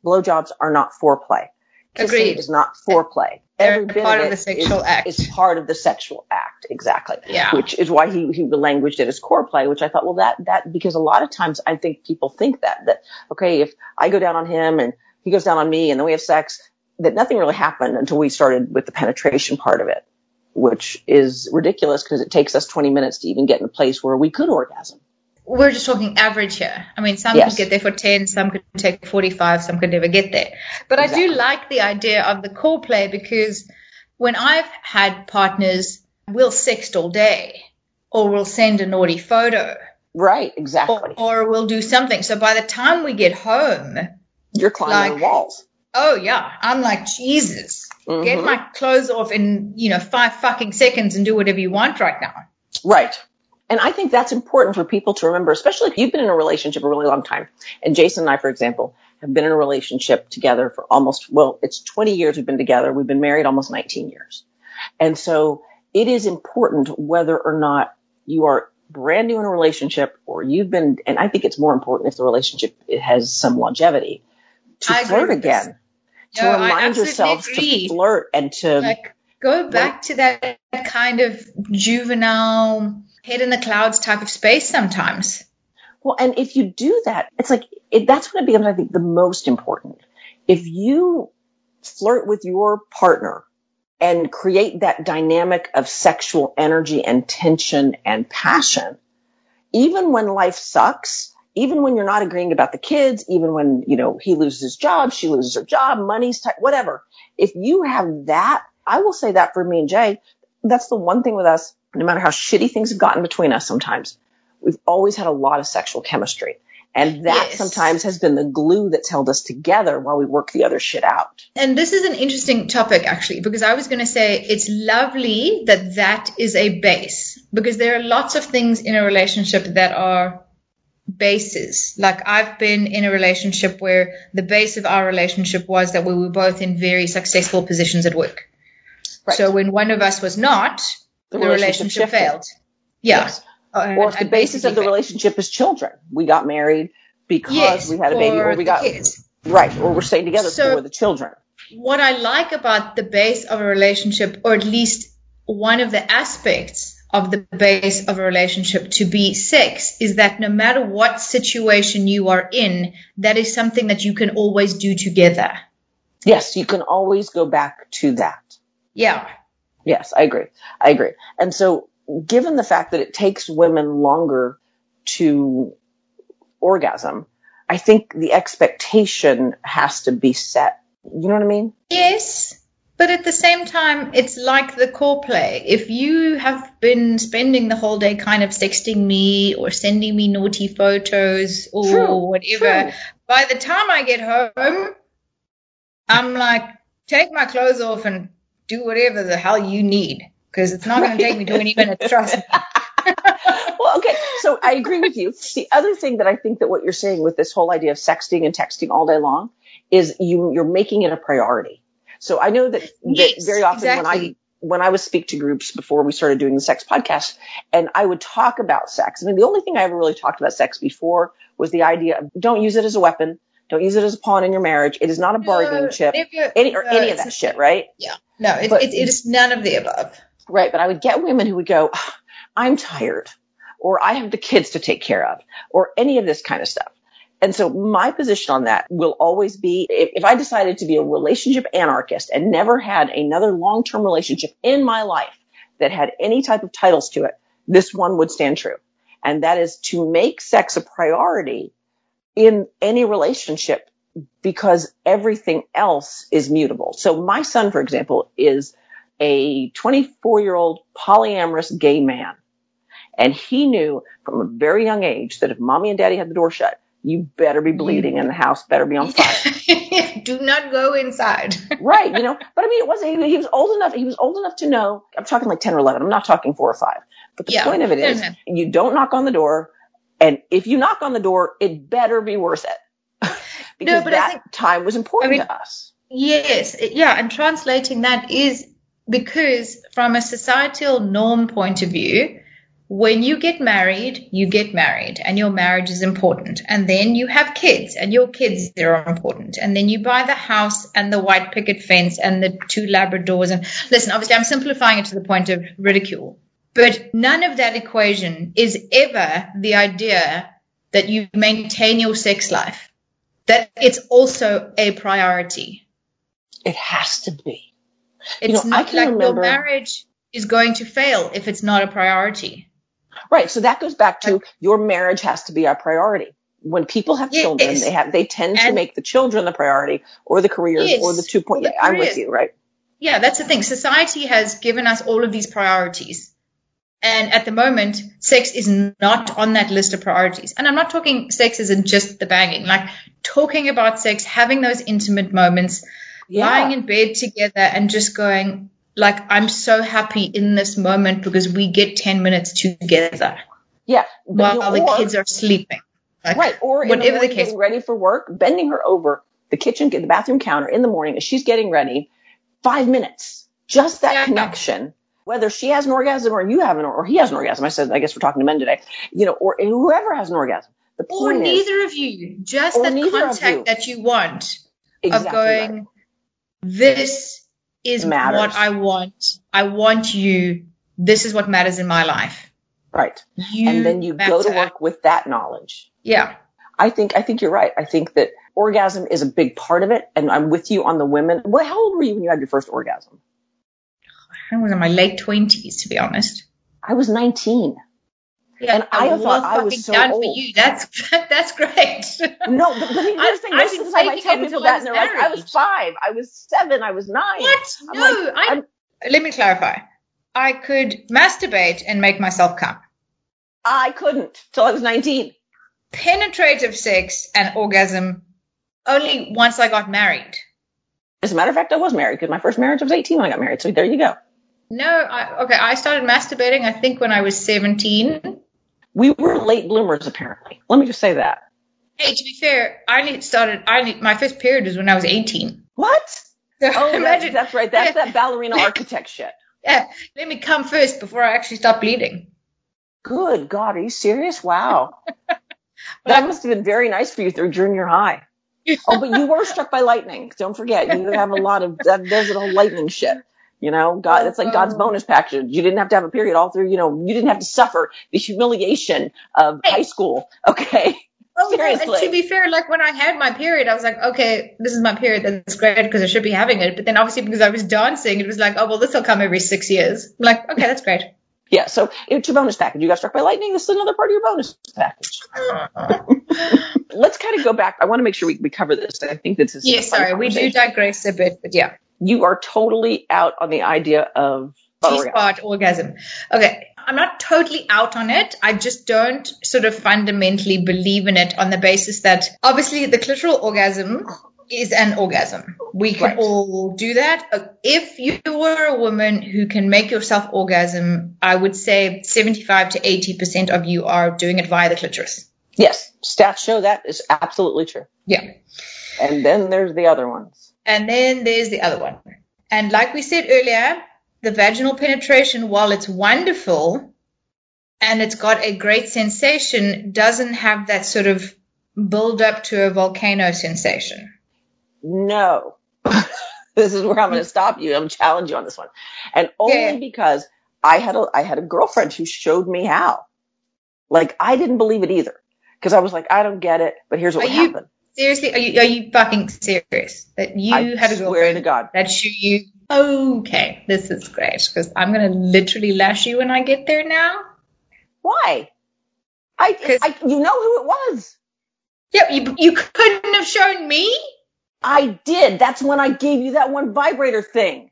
S2: Blowjobs are not foreplay. Kissing
S1: Agreed.
S2: is not foreplay.
S1: They're
S2: Every bit
S1: part
S2: of,
S1: of the sexual
S2: is,
S1: act.
S2: is part of the sexual act. Exactly.
S1: Yeah.
S2: Which is why he, he languaged it as core play, which I thought, well, that, that, because a lot of times I think people think that, that, okay, if I go down on him and he goes down on me and then we have sex, that nothing really happened until we started with the penetration part of it, which is ridiculous because it takes us 20 minutes to even get in a place where we could orgasm.
S1: We're just talking average here. I mean, some
S2: Yes.
S1: could get there for 10, some could take 45, some could never get there. But I do like the idea of the core play because when I've had partners, we'll sext all day or we'll send a naughty photo
S2: Right, exactly.
S1: or we'll do something. So by the time we get home,
S2: You're climbing
S1: like-
S2: the walls.
S1: oh yeah, I'm like, Jesus, get
S2: Mhm.
S1: my clothes off in, you know, five fucking seconds and do whatever you want right now.
S2: Right. And I think that's important for people to remember, especially if you've been in a relationship a really long time. And Jason and I, for example, have been in a relationship together for almost, well, it's 20 years we've been together. We've been married almost 19 years. And so it is important whether or not you are brand new in a relationship or you've been, and I think it's more important if the relationship has some longevity to
S1: I
S2: flirt again, to
S1: No, I
S2: remind yourselves
S1: agree.
S2: to flirt and to,
S1: like go back to that kind of juvenile head in the clouds type of space sometimes
S2: Well, and if you do that, it's like it, that's when it becomes, I think, the most important. If you flirt with your partner and create that dynamic of sexual energy and tension and passion, even when life sucks, even when you're not agreeing about the kids, even when, you know, he loses his job, she loses her job, money's tight, whatever. If you have that, I will say that for me and Jay, that's the one thing with us, no matter how shitty things have gotten between us sometimes, we've always had a lot of sexual chemistry. And that
S1: Yes.
S2: sometimes has been the glue that's held us together while we work the other shit out.
S1: and this is an interesting topic actually because i was going to say it's lovely that that is a base because there are lots of things in a relationship that are bases like i've been in a relationship where the base of our relationship was that we were both in very successful positions at work
S2: Right.
S1: so when one of us was not
S2: The
S1: the,
S2: relationship
S1: relationship, failed yeah
S2: Yes.
S1: Uh,
S2: Or if the basis of the
S1: failed.
S2: relationship is children. We got married because
S1: yes,
S2: we had a baby
S1: or
S2: we got,
S1: kids.
S2: right, or we're staying together
S1: So-
S2: for the children.
S1: what I like about the base of a relationship, or at least one of the aspects of the base of a relationship to be sex, is that no matter what situation you are in, that is something that you can always do together.
S2: Yes, you can always go back to that.
S1: Yeah.
S2: Yes, I agree. I agree. And so given the fact that it takes women longer to orgasm, I think the expectation has to be set. You know what I mean?
S1: Yes. But at the same time, it's like the core play. If you have been spending the whole day kind of sexting me or sending me naughty photos or
S2: True,
S1: whatever,
S2: true.
S1: by the time I get home, I'm like, take my clothes off and do whatever the hell you need. Because it's not going to take me 20 minutes, trust me. [LAUGHS]
S2: well, okay. So I agree with you. The other thing that I think that what you're saying with this whole idea of sexting and texting all day long is you, you're making it a priority. So I know that, that
S1: Yes,
S2: very often when I, when I would speak to groups before we started doing the sex podcast and I would talk about sex. I mean, the only thing I ever really talked about sex before was the idea of don't use it as a weapon. Don't use it as a pawn in your marriage. It is not a bargaining
S1: No,
S2: chip. Any, or
S1: no,
S2: any of that shit, right?
S1: Yeah. No, it,
S2: But-
S1: it, it is none of the above.
S2: Right. But I would get women who would go, "Ah, I'm tired or I have the kids to take care of or any of this kind of stuff. And so my position on that will always be if, if I decided to be a relationship anarchist and never had another long-term relationship in my life that had any type of titles to it, this one would stand true. And that is to make sex a priority in any relationship because everything else is mutable. So my son, for example, is a 24 year old polyamorous gay man. And he knew from a very young age that if mommy and daddy had the door shut, you better be bleeding and the house better be on fire. [LAUGHS]
S1: Do not go inside. [LAUGHS]
S2: right. You know, but I mean, it wasn't, he, he was old enough, he was old enough to know, I'm talking like 10 or 11. I'm not talking four or five. But the
S1: Yeah.
S2: point of it is [LAUGHS] you don't knock on the door. And if you knock on the door, it better be worth it. [LAUGHS] because
S1: but I
S2: that
S1: think-
S2: time was important
S1: I mean-
S2: to us.
S1: Yes, yeah, and translating that is because from a societal norm point of view, when you get married, you get married and your marriage is important. And then you have kids and your kids are important. And then you buy the house and the white picket fence and the two Labradors. And listen, obviously I'm simplifying it to the point of ridicule, but none of that equation is ever the idea that you maintain your sex life, that it's also a priority.
S2: It has to be.
S1: It's
S2: know, I
S1: not
S2: can
S1: like
S2: remember-
S1: your marriage is going to fail if it's not a priority.
S2: Right. So that goes back to your marriage has to be our priority. When people have
S1: Yes.
S2: children, they have they tend to make the children the priority or the careers
S1: Yes,
S2: or the two point.
S1: the
S2: I'm with you, right?
S1: Yeah, that's the thing. Society has given us all of these priorities. And at the moment, sex is not on that list of priorities. And I'm not talking sex isn't just the banging, like talking about sex, having those intimate moments, lying in bed together and just going, like, I'm so happy in this moment because we get 10 minutes together
S2: yeah.
S1: While
S2: know,
S1: the kids are sleeping. Like,
S2: Right. Or
S1: whatever
S2: the
S1: the case.
S2: getting ready for work, bending her over the kitchen, the bathroom counter in the morning as she's getting ready. Five minutes. Just that
S1: Yeah.
S2: connection. Whether she has an orgasm or you have an or he has an orgasm. I said, I guess we're talking to men today. You know, or whoever has an orgasm. The
S1: Or
S2: point is
S1: neither of you, just the contact that you want
S2: exactly
S1: of going,
S2: right.
S1: this is
S2: Matters.
S1: what I want. I want you. This is what matters in my life.
S2: right.
S1: You
S2: and then you go to work with that knowledge.
S1: Yeah.
S2: I think I think you're right. I think that orgasm is a big part of it, and I'm with you on the women. Well, how old were you when you had your first orgasm?
S1: I was in my late twenties, to be honest.
S2: I was 19.
S1: Yeah,
S2: And I thought I was so
S1: done
S2: old.
S1: for you. That's [LAUGHS] that's great.
S2: No, but,
S1: I-
S2: the thing. Most of the time [LAUGHS] I tell people that, and they're like, I was five, I was seven, I was nine.
S1: what?
S2: I'm
S1: No,
S2: like,
S1: I. Let me clarify. I could masturbate and make myself come.
S2: I couldn't till I was 19.
S1: Penetrative sex and orgasm only once I got married.
S2: As a matter of fact, I was married because my first marriage I was 18 when I got married. So there you go.
S1: No, I, okay. I started masturbating. I think when I was seventeen.
S2: We were late bloomers, apparently. Let me just say that.
S1: Hey, to be fair, I need started. I need my first period was when I was eighteen.
S2: What?
S1: So
S2: Oh, that's,
S1: imagine
S2: that's right. That's that ballerina [LAUGHS] architect shit.
S1: Yeah, let me come first before I actually stop bleeding.
S2: Good God, are you serious? Wow. [LAUGHS] that must have been very nice for you through junior high. Oh, but you were struck by lightning. Don't forget, you have a lot of that. There's a whole lightning shit. You know, God, it's like God's uh-huh. bonus package. You didn't have to have a period all through. You know, you didn't have to suffer the humiliation of high school. Okay.
S1: Oh, no, and
S2: Seriously.
S1: to be fair, like when I had my period, I was like, okay, this is my period. That's great because I should be having it. But then obviously because I was dancing, it was like, oh well, this will come every six years. I'm like, okay, that's great.
S2: Yeah. So it's your bonus package. You got struck by lightning. This is another part of your bonus package. [LAUGHS] Let's kind of go back. I want to make sure we, we cover this. I think this is. a
S1: yeah, sorry, we do digress a bit, but yeah.
S2: You are totally out on the idea of.
S1: G-spot orgasm. Okay, I'm not totally out on it. I just don't sort of fundamentally believe in it on the basis that obviously the clitoral orgasm is an orgasm. We can
S2: Right.
S1: all do that. If you were a woman who can make yourself orgasm, I would say 75 to 80% of you are doing it via the clitoris.
S2: Yes, stats show that is absolutely true.
S1: Yeah.
S2: And then there's the other ones.
S1: And then there's the other one. And like we said earlier, the vaginal penetration, while it's wonderful and it's got a great sensation, doesn't have that sort of build up to a volcano sensation.
S2: No. [LAUGHS] this is where I'm going to stop you. I'm challenge you on this one. And only
S1: Yeah.
S2: because I had a I had a girlfriend who showed me how. Like I didn't believe it either. Because I was like, I don't get it, but here's what
S1: Are
S2: would
S1: you-
S2: happen.
S1: Seriously, are you are you fucking serious that you
S2: I
S1: had a girlfriend
S2: to God.
S1: that showed you? Okay, this is great because I'm gonna literally lash you when I get there now.
S2: Why? I, I you know who it was.
S1: Yeah, you you couldn't have shown me.
S2: I did. That's when I gave you that one vibrator thing.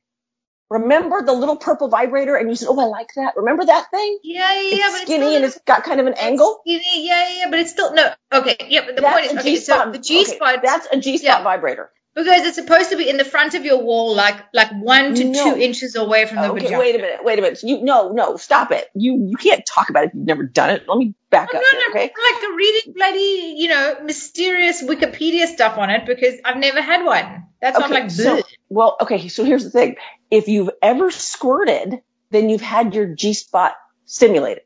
S2: Remember the little purple vibrator? And you said, "Oh, I like that." Remember that thing?
S1: Yeah, yeah,
S2: It's
S1: yeah, but
S2: skinny
S1: it's
S2: and it's got kind of an angle.
S1: Skinny, yeah, yeah, yeah, but it's still no. Okay, yeah, but the
S2: That's
S1: point is, okay,
S2: G-spot.
S1: so the G spot
S2: Okay, that's a G spot
S1: Yeah.
S2: vibrator.
S1: Because it's supposed to be in the front of your wall, like like one to
S2: No.
S1: two inches away from the
S2: Okay,
S1: vagina.
S2: wait a minute. Wait a minute. You no, no, stop it. You you can't talk about it if you've never done it. Let me back
S1: I'm
S2: up
S1: not
S2: here, okay?
S1: like reading bloody, you know, mysterious Wikipedia stuff on it because I've never had one. That's why I'm like,
S2: so, well, okay, so here's the thing. If you've ever squirted, then you've had your G spot stimulated.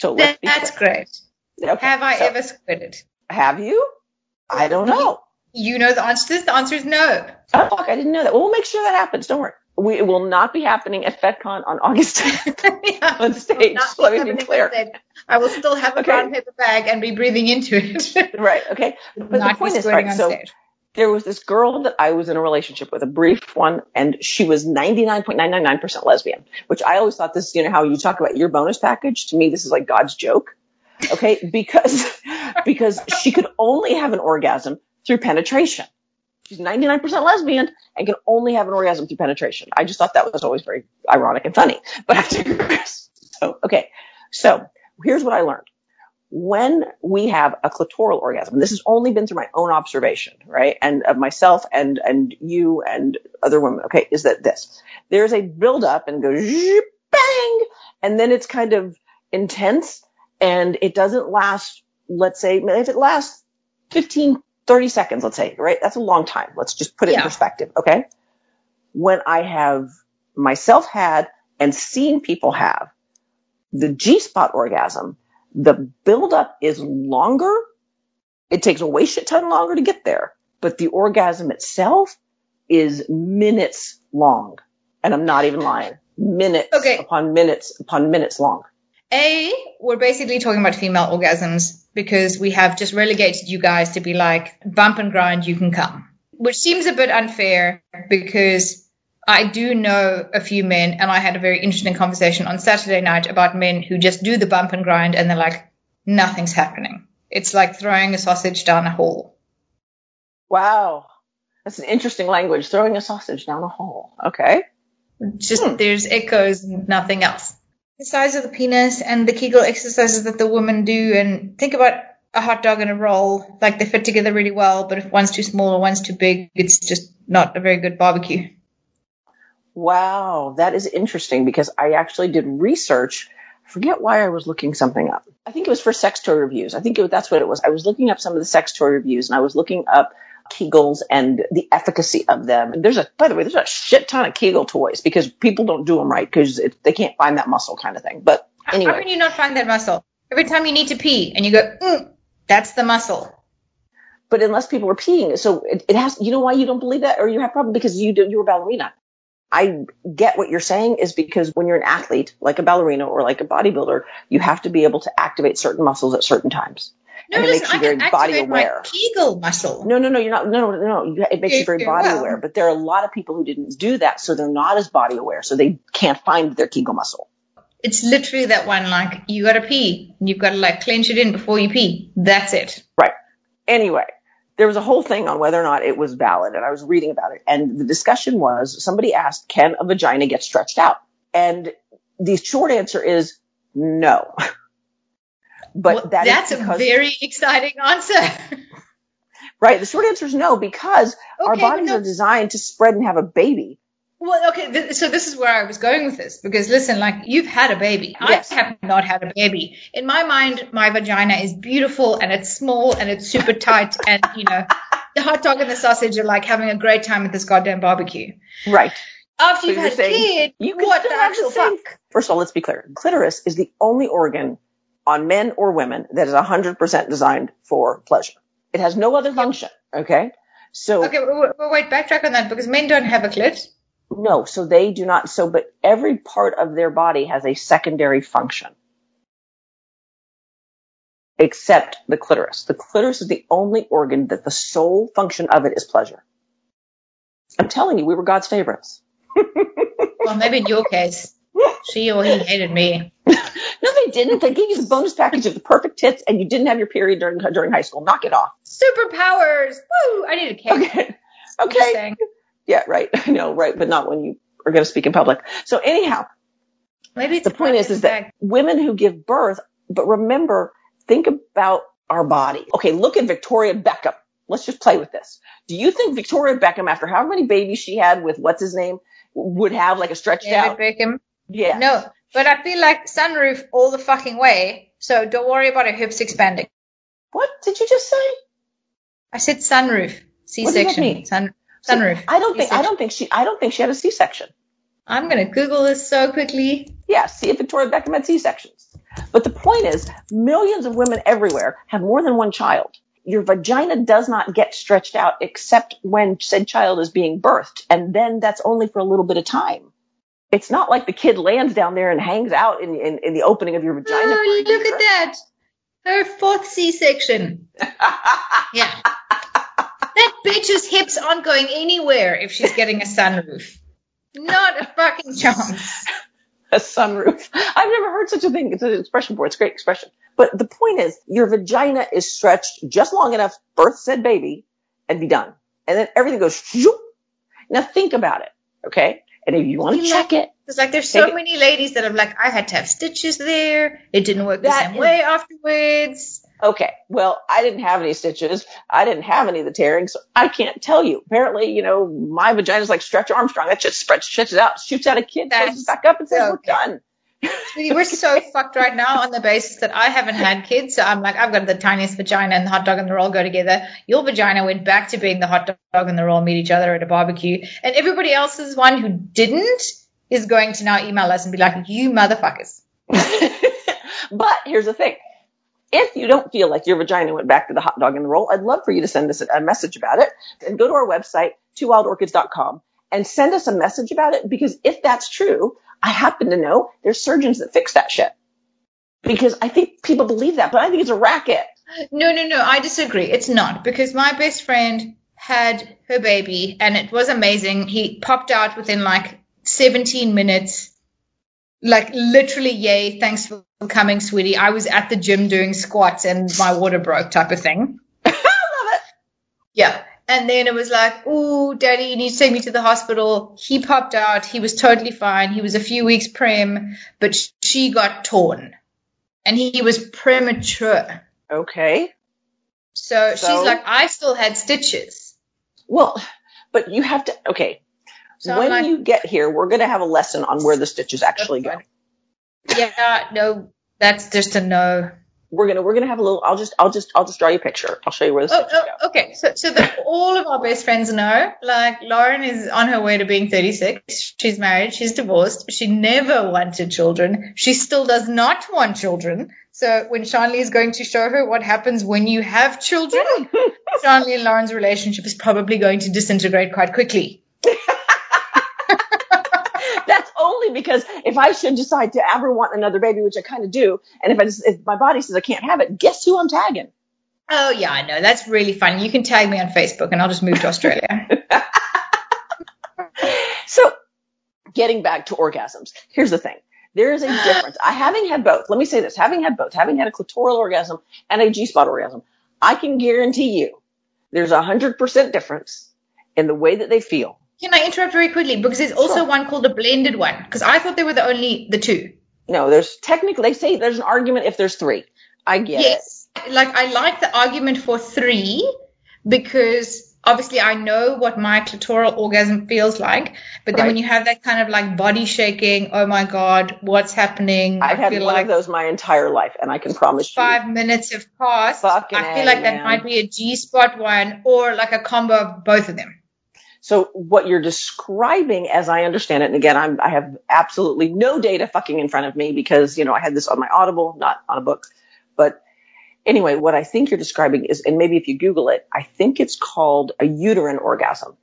S2: So
S1: That- that's great.
S2: Okay,
S1: Have I
S2: so-
S1: ever squirted?
S2: Have you? I don't know.
S1: You know the answer to this. The answer is no.
S2: Oh, fuck, I didn't know that. Well, we'll make sure that happens. Don't worry. We, it will not be happening at FetCon on August [LAUGHS] 10th.
S1: Yeah,
S2: On stage, let me be clear.
S1: I will still have a
S2: Okay.
S1: brown paper bag and be breathing into it. [LAUGHS]
S2: right, okay. But
S1: not
S2: the point is, right,
S1: on
S2: so
S1: stage.
S2: there was this girl that I was in a relationship with, a brief one, and she was 99.999% lesbian, which I always thought this, you know, how you talk about your bonus package. To me, this is like God's joke. Okay. [LAUGHS] Because, because she could only have an orgasm through penetration. She's 99% lesbian and can only have an orgasm through penetration. I just thought that was always very ironic and funny, but I digress. [LAUGHS] So, okay. So here's what I learned when we have a clitoral orgasm, this has only been through my own observation, right? And of myself and, and you and other women, okay, is that this, there's a buildup and goes bang, and then it's kind of intense and it doesn't last, let's say, if it lasts 15, 30 seconds, let's say, right? That's a long time. Let's just put it yeah. in perspective, okay? When I have myself had and seen people have the G-spot orgasm, the buildup is longer. It takes a way shit ton longer to get there, but the orgasm itself is minutes long. And I'm not even lying. Minutes okay. upon minutes upon minutes long.
S1: A, we're basically talking about female orgasms because we have just relegated you guys to be like, bump and grind, you can come. Which seems a bit unfair because I do know a few men, and I had a very interesting conversation on Saturday night about men who just do the bump and grind and they're like, nothing's happening. It's like throwing a sausage down a hole.
S2: Wow. That's an interesting language, throwing a sausage down a hole. Okay.
S1: Just hmm. there's echoes, nothing else. The size of the penis and the Kegel exercises that the women do, and think about a hot dog and a roll. Like they fit together really well, but if one's too small or one's too big, it's just not a very good barbecue.
S2: Wow, that is interesting because I actually did research. Forget why I was looking something up. I think it was for sex toy reviews. I think it, that's what it was. I was looking up some of the sex toy reviews and I was looking up Kegels and the efficacy of them. There's a, by the way, there's a shit ton of Kegel toys because people don't do them right because they can't find that muscle kind of thing. But anyway.
S1: How can you not find that muscle? Every time you need to pee and you go, mm, that's the muscle.
S2: But unless people are peeing, so it, it, has, you know why you don't believe that or you have problem because you do, you're a ballerina. I get what you're saying is because when you're an athlete, like a ballerina or like a bodybuilder, you have to be able to activate certain muscles at certain times.
S1: No, and it listen, makes you very body aware. Kegel muscle.
S2: No, no, no, you're not. No, no, no. It makes you very body well. aware. But there are a lot of people who didn't do that, so they're not as body aware, so they can't find their Kegel muscle.
S1: It's literally that one. Like you got to pee, and you've got to like clench it in before you pee. That's it.
S2: Right. Anyway, there was a whole thing on whether or not it was valid and I was reading about it and the discussion was somebody asked, can a vagina get stretched out? And the short answer is no. [LAUGHS]
S1: but well, that that's because, a very exciting answer. [LAUGHS]
S2: right. The short answer is no because okay, our bodies no. are designed to spread and have a baby.
S1: Well, okay, th- so this is where I was going with this because listen, like you've had a baby. Yes. I have not had a baby. In my mind, my vagina is beautiful and it's small and it's super tight [LAUGHS] and you know, the hot dog and the sausage are like having a great time at this goddamn barbecue.
S2: Right.
S1: After so you've had a kid, you can what the actual fuck?
S2: First of all, let's be clear. Clitoris is the only organ on men or women that is 100% designed for pleasure. It has no other function. Okay. So.
S1: Okay, wait, wait, backtrack on that because men don't have a clit.
S2: No, so they do not. So, but every part of their body has a secondary function. Except the clitoris. The clitoris is the only organ that the sole function of it is pleasure. I'm telling you, we were God's favorites. [LAUGHS]
S1: well, maybe in your case, she or he hated me. [LAUGHS]
S2: no, they didn't. They gave you the bonus package of the perfect tits, and you didn't have your period during during high school. Knock it off.
S1: Superpowers. Woo! I need a cake.
S2: Okay. Okay. Yeah, right. [LAUGHS] I know, right, but not when you are going to speak in public. So anyhow,
S1: maybe
S2: the point is, is that women who give birth, but remember, think about our body. Okay, look at Victoria Beckham. Let's just play with this. Do you think Victoria Beckham, after how many babies she had with what's his name, would have like a stretched
S1: David
S2: out?
S1: Beckham.
S2: Yeah.
S1: No, but I feel like sunroof all the fucking way. So don't worry about her hips expanding.
S2: What did you just say?
S1: I said sunroof. C-section. Sun, sunroof.
S2: I don't think I don't think she I don't think she had a C-section.
S1: I'm gonna Google this so quickly.
S2: Yeah, see if Victoria Beckham had C-sections. But the point is, millions of women everywhere have more than one child. Your vagina does not get stretched out except when said child is being birthed, and then that's only for a little bit of time. It's not like the kid lands down there and hangs out in, in, in the opening of your vagina.
S1: Oh, look at that! Her fourth C-section. yeah. That bitch's hips aren't going anywhere if she's getting a sunroof. Not a fucking chance.
S2: a sunroof. I've never heard such a thing. It's an expression for it. It's a great expression. But the point is, your vagina is stretched just long enough, birth said baby, and be done. And then everything goes, shoop. now think about it, okay? And if you want to check it,
S1: It's like there's so many ladies that have like, I had to have stitches there. It didn't work the
S2: That
S1: same
S2: is-
S1: way afterwards.
S2: Okay. Well, I didn't have any stitches. I didn't have any of the tearing, so I can't tell you. Apparently, you know, my vagina's like Stretch Armstrong. That just spreads, it out, shoots out a kid, closes back up and says, we're done.
S1: We're so fucked right now on the basis that I haven't had kids. So I'm like, I've got the tiniest vagina and the hot dog and the roll go together. Your vagina went back to being the hot dog and the roll meet each other at a barbecue. And everybody else's one who didn't is going to now email us and be like, you motherfuckers. [LAUGHS]
S2: but here's the thing. If you don't feel like your vagina went back to the hot dog and the roll, I'd love for you to send us a message about it and go to our website, twowildorchids.com and send us a message about it because if that's true, I happen to know there's surgeons that fix that shit. Because I think people believe that, but I think it's a racket.
S1: No, no, no. I disagree. It's not because my best friend had her baby and it was amazing. He popped out within like 17 minutes. Like literally, yay, thanks for coming, sweetie. I was at the gym doing squats and my water broke type of thing. [LAUGHS]
S2: I love it.
S1: Yeah. And then it was like, oh, daddy, you need to take me to the hospital. He popped out. He was totally fine. He was a few weeks prem, but she got torn and he, was premature.
S2: Okay.
S1: So,
S2: So?
S1: she's like, I still had stitches.
S2: Well, but you have to, okay.
S1: So
S2: when
S1: like-
S2: you get here, we're going to have a lesson on where the stitches actually go.
S1: Yeah, no, that's just a no.
S2: We're going to, we're to have a little, I'll just, I'll just, I'll just draw you a picture. I'll show you where this.
S1: Oh, oh, okay. So, so that all of our best friends know, like Lauren is on her way to being 36. She's married. She's divorced. She never wanted children. She still does not want children. So when Shanley is going to show her what happens when you have children, [LAUGHS] Shanley and Lauren's relationship is probably going to disintegrate quite quickly. [LAUGHS]
S2: Because if I should decide to ever want another baby, which I kind of do, and if I just, if my body says I can't have it, guess who I'm tagging?
S1: Oh yeah, I know. That's really fun. You can tag me on Facebook and I'll just move to Australia. [LAUGHS]
S2: So, getting back to orgasms, here's the thing. There is a difference. I having had both. Let me say this: having had both, having had a clitoral orgasm and a G-spot orgasm, I can guarantee you there's a hundred percent difference in the way that they feel.
S1: Can I interrupt very quickly? Because there's also
S2: Sure.
S1: one called a blended one. Because I thought they were the only the two.
S2: No, there's technically they say there's an argument if there's three. I get it.
S1: Yes. Like I like the argument for three because obviously I know what my clitoral orgasm feels like. But then when you have that kind of like body shaking, oh my god, what's happening?
S2: I've had one
S1: like
S2: of those my entire life, and I can promise you.
S1: five minutes have passed. I feel like that might be a G spot one or like a combo of both of them.
S2: So what you're describing, as I understand it, and again, I'm, I have absolutely no data fucking in front of me because, you know, I had this on my Audible, not on a book. But anyway, what I think you're describing is, and maybe if you Google it, I think it's called a uterine orgasm,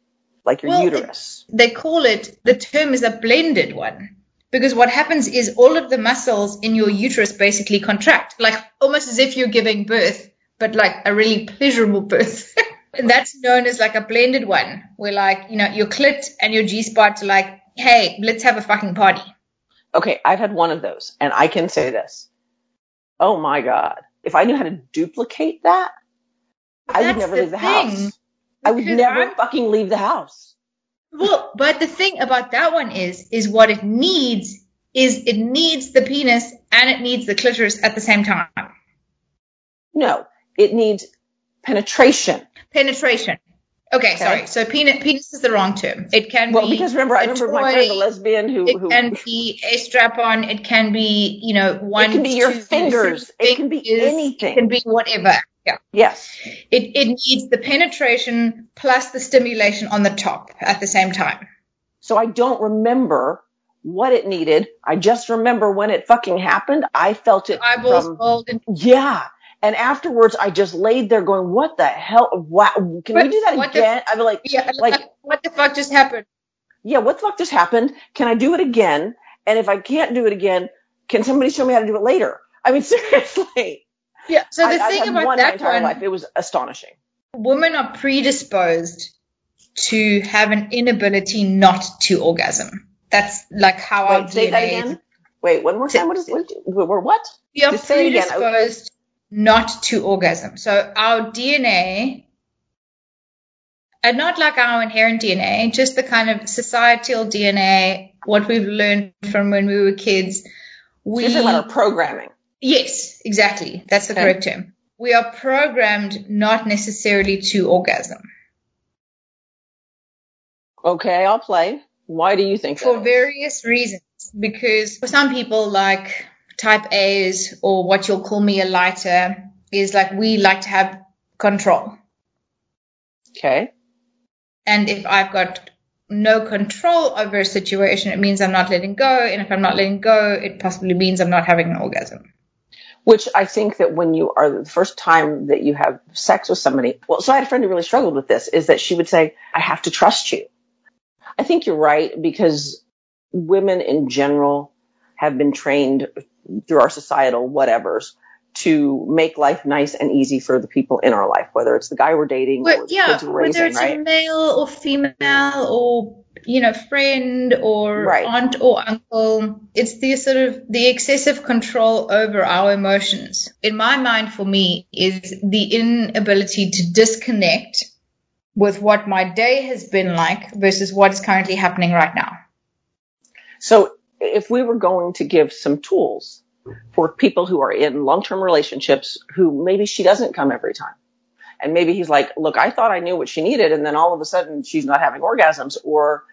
S2: like your
S1: Well,
S2: uterus.
S1: they call it the term is a blended one because what happens is all of the muscles in your uterus basically contract like almost as if you're giving birth but like a really pleasurable birth [LAUGHS] that's known as like a blended one where like you know your clit and your g-spot are like hey let's have a fucking party
S2: Okay, I've had one of those, and I can say this. Oh my God. If I knew how to duplicate that, I would never
S1: the
S2: leave the
S1: thing,
S2: house. I would never
S1: I'm-
S2: fucking leave the house.
S1: well but the thing about that one is is what it needs is it needs the penis and it needs the clitoris at the same time
S2: No, it needs penetration.
S1: Penetration. Okay, sorry. So penis, penis is the wrong term. It can
S2: Well,
S1: be.
S2: because remember, I
S1: a
S2: remember my friend, the lesbian, who,
S1: It
S2: who
S1: can be a strap on. It can be, you know, one.
S2: it can be your fingers.
S1: three
S2: It can be anything.
S1: It can be whatever. Yeah.
S2: yes.
S1: It it needs the penetration plus the stimulation on the top at the same time.
S2: So I don't remember what it needed. I just remember when it fucking happened. I felt it
S1: Eyeballs
S2: from, yeah. And afterwards, I just laid there going, "What the hell? Wow! Can we do that
S1: what the-
S2: again?" I'd be like,
S1: yeah,
S2: Like- [LAUGHS]
S1: what the fuck just happened?
S2: "Yeah, what the fuck just happened? Can I do it again? And if I can't do it again, can somebody show me how to do it later?" I mean, [LAUGHS] seriously.
S1: Yeah. So the
S2: I, I've
S1: thing about
S2: one my
S1: that
S2: entire
S1: one,
S2: life. It was astonishing.
S1: women are predisposed to have an inability not to orgasm. That's like how
S2: Wait, say that again. Wait, one more time. What is what? We're what?
S1: we are
S2: Just say it again.
S1: predisposed not to orgasm. So our DNA, and uh, not like our inherent DNA, just the kind of societal DNA, what we've learned from when we were kids. We
S2: You're talking about our programming.
S1: yes, exactly. That's the
S2: Okay.
S1: correct term. We are programmed not necessarily to orgasm
S2: Okay, I'll play. Why do you think
S1: for various reasons. Because for some people, like type A's or what you'll call me a lighter, is like we like to have control.
S2: Okay.
S1: And if I've got no control over a situation, it means I'm not letting go. And if I'm not letting go, it possibly means I'm not having an orgasm.
S2: Which I think that when you are the first time that you have sex with somebody, well, so I had a friend who really struggled with this, is that she would say, I have to trust you. I think you're right because women in general have been trained through our societal whatevers to make life nice and easy for the people in our life, whether it's the guy we're dating or
S1: But yeah,
S2: kids we're
S1: whether
S2: raising,
S1: it's
S2: right?
S1: a male or female or you know friend or
S2: Right.
S1: aunt or uncle, it's the sort of the excessive control over our emotions. In my mind, for me, is the inability to disconnect with what my day has been like versus what is currently happening right now.
S2: So if we were going to give some tools for people who are in long-term relationships who maybe she doesn't come every time. And maybe he's like, look, I thought I knew what she needed. And then all of a sudden she's not having orgasms or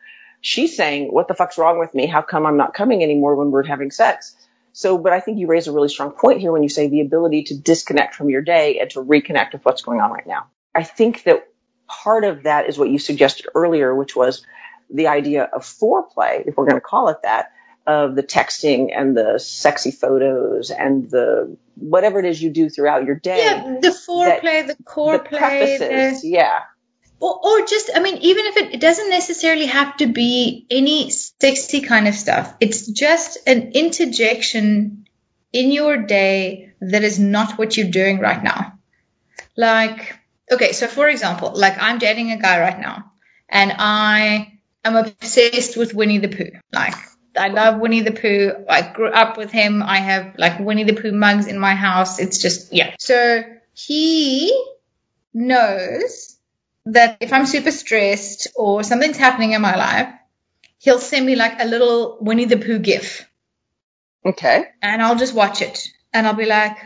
S2: she's saying, what the fuck's wrong with me? How come I'm not coming anymore when we're having sex? So, but I think you raise a really strong point here when you say the ability to disconnect from your day and to reconnect with what's going on right now. I think that part of that is what you suggested earlier, which was the idea of foreplay, if we're going to call it that, of the texting and the sexy photos and the whatever it is you do throughout your day.
S1: Yeah, the foreplay, the core
S2: the
S1: play,
S2: prefaces,
S1: the,
S2: yeah.
S1: or, or just, I mean, even if it, it doesn't necessarily have to be any sexy kind of stuff, it's just an interjection in your day that is not what you're doing right now. Like, okay, so for example, like I'm dating a guy right now and I am obsessed with Winnie the Pooh. Like, I love Winnie the Pooh. I grew up with him. I have like Winnie the Pooh mugs in my house. It's just, yeah. So he knows that if I'm super stressed or something's happening in my life, he'll send me like a little Winnie the Pooh gif
S2: Okay.
S1: and I'll just watch it and I'll be like,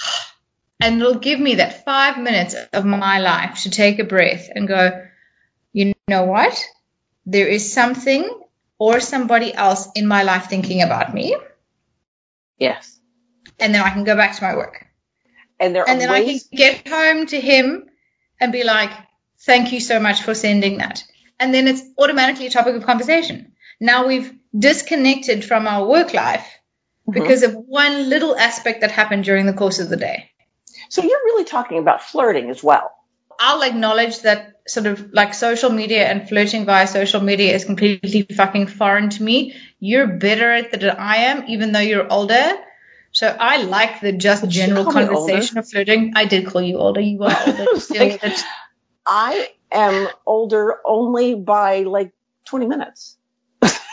S1: [SIGHS] and it'll give me that five minutes of my life to take a breath and go, you know what? There is something or somebody else in my life thinking about me.
S2: Yes.
S1: And then I can go back to my work.
S2: And there
S1: And then I can get home to him and be like, thank you so much for sending that. And then it's automatically a topic of conversation. Now we've disconnected from our work life mm-hmm. because of one little aspect that happened during the course of the day.
S2: so you're really talking about flirting as well.
S1: I'll acknowledge that sort of like social media and flirting via social media is completely fucking foreign to me. You're better at it than I am, even though you're older. So I like the just general conversation of flirting. I did call you older. You are older. [LAUGHS]
S2: Like- I am older only by like 20 minutes.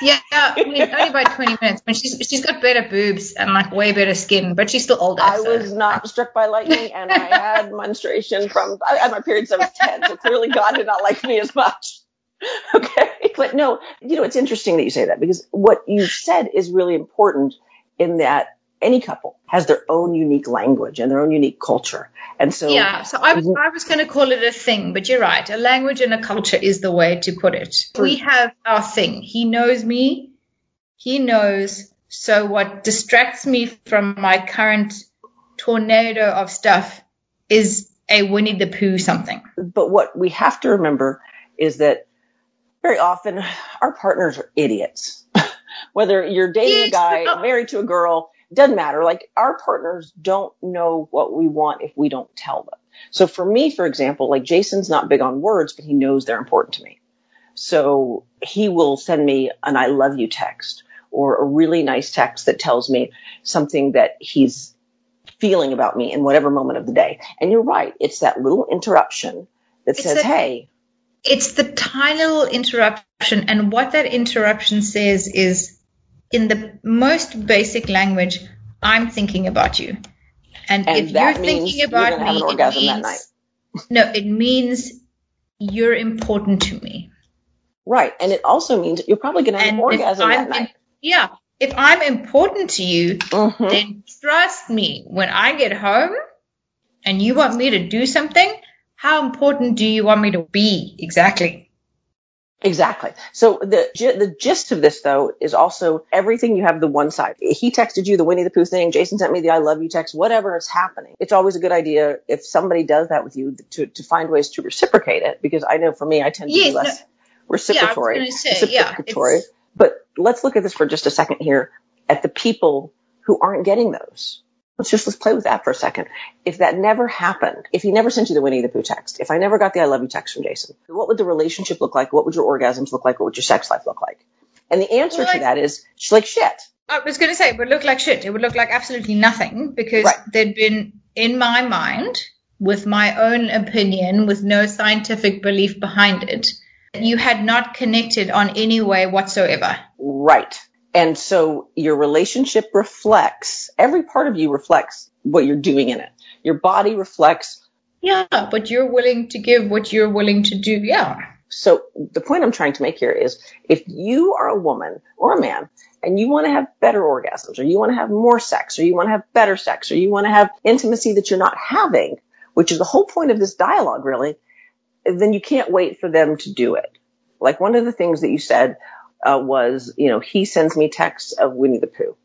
S1: Yeah, I mean, only by 20 minutes. But she's she's got better boobs and like way better skin, but she's still older.
S2: I
S1: so-
S2: was not struck by lightning and I had [LAUGHS] menstruation from, I had my period since I was 10. So clearly God did not like me as much. [LAUGHS] Okay. But no, you know, it's interesting that you say that because what you said is really important in that any couple has their own unique language and their own unique culture. And so
S1: Yeah, so I was, mhm. I was going to call it a thing, but you're right. A language and a culture is the way to put it. We have our thing. He knows me. He knows. So what distracts me from my current tornado of stuff is a Winnie the Pooh something.
S2: but what we have to remember is that very often our partners are idiots. [LAUGHS] Whether you're dating a guy, oh. married to a girl, doesn't matter. Like our partners don't know what we want if we don't tell them. So for me, for example, like Jason's not big on words, but he knows they're important to me. So he will send me an I love you text or a really nice text that tells me something that he's feeling about me in whatever moment of the day. And you're right. It's that little interruption that
S1: It's
S2: says,
S1: a-
S2: Hey,
S1: it's the tiny little interruption and what that interruption says is in the most basic language i'm thinking about you and,
S2: And
S1: if you're thinking
S2: you're
S1: about
S2: have
S1: me it means,
S2: night.
S1: no it means you're important to me
S2: right. And it also means you're probably going to have
S1: and
S2: an orgasm that night.
S1: yeah if i'm important to you
S2: Mhm.
S1: then trust me when i get home and you want me to do something how important do you want me to be exactly
S2: Exactly. So the the gist of this though is also everything you have the one side. He texted you the Winnie the Pooh thing. Jason sent me the I love you text. Whatever is happening, it's always a good idea if somebody does that with you to to find ways to reciprocate it. Because I know for me, I tend to be less reciprocatory.
S1: gonna say,
S2: reciprocatory.
S1: it's-
S2: but let's look at this for just a second here at the people who aren't getting those. Let's just let's play with that for a second. If that never happened, if he never sent you the Winnie the Pooh text, if I never got the I love you text from Jason, what would the relationship look like? What would your orgasms look like? What would your sex life look like? And the answer
S1: Well,
S2: to
S1: I-
S2: that is she's like shit.
S1: I was going to say it would look like shit. It would look like absolutely nothing because
S2: Right.
S1: there'd been in my mind, with my own opinion, with no scientific belief behind it, that you had not connected on any way whatsoever.
S2: Right. And so your relationship reflects, every part of you reflects what you're doing in it. Your body reflects
S1: Yeah, but you're willing to give what you're willing to do. Yeah.
S2: So the point I'm trying to make here is if you are a woman or a man and you want to have better orgasms or you want to have more sex or you want to have better sex or you want to have intimacy that you're not having, which is the whole point of this dialogue really, then you can't wait for them to do it. Like one of the things that you said uh, was, you know, he sends me texts of Winnie the Pooh.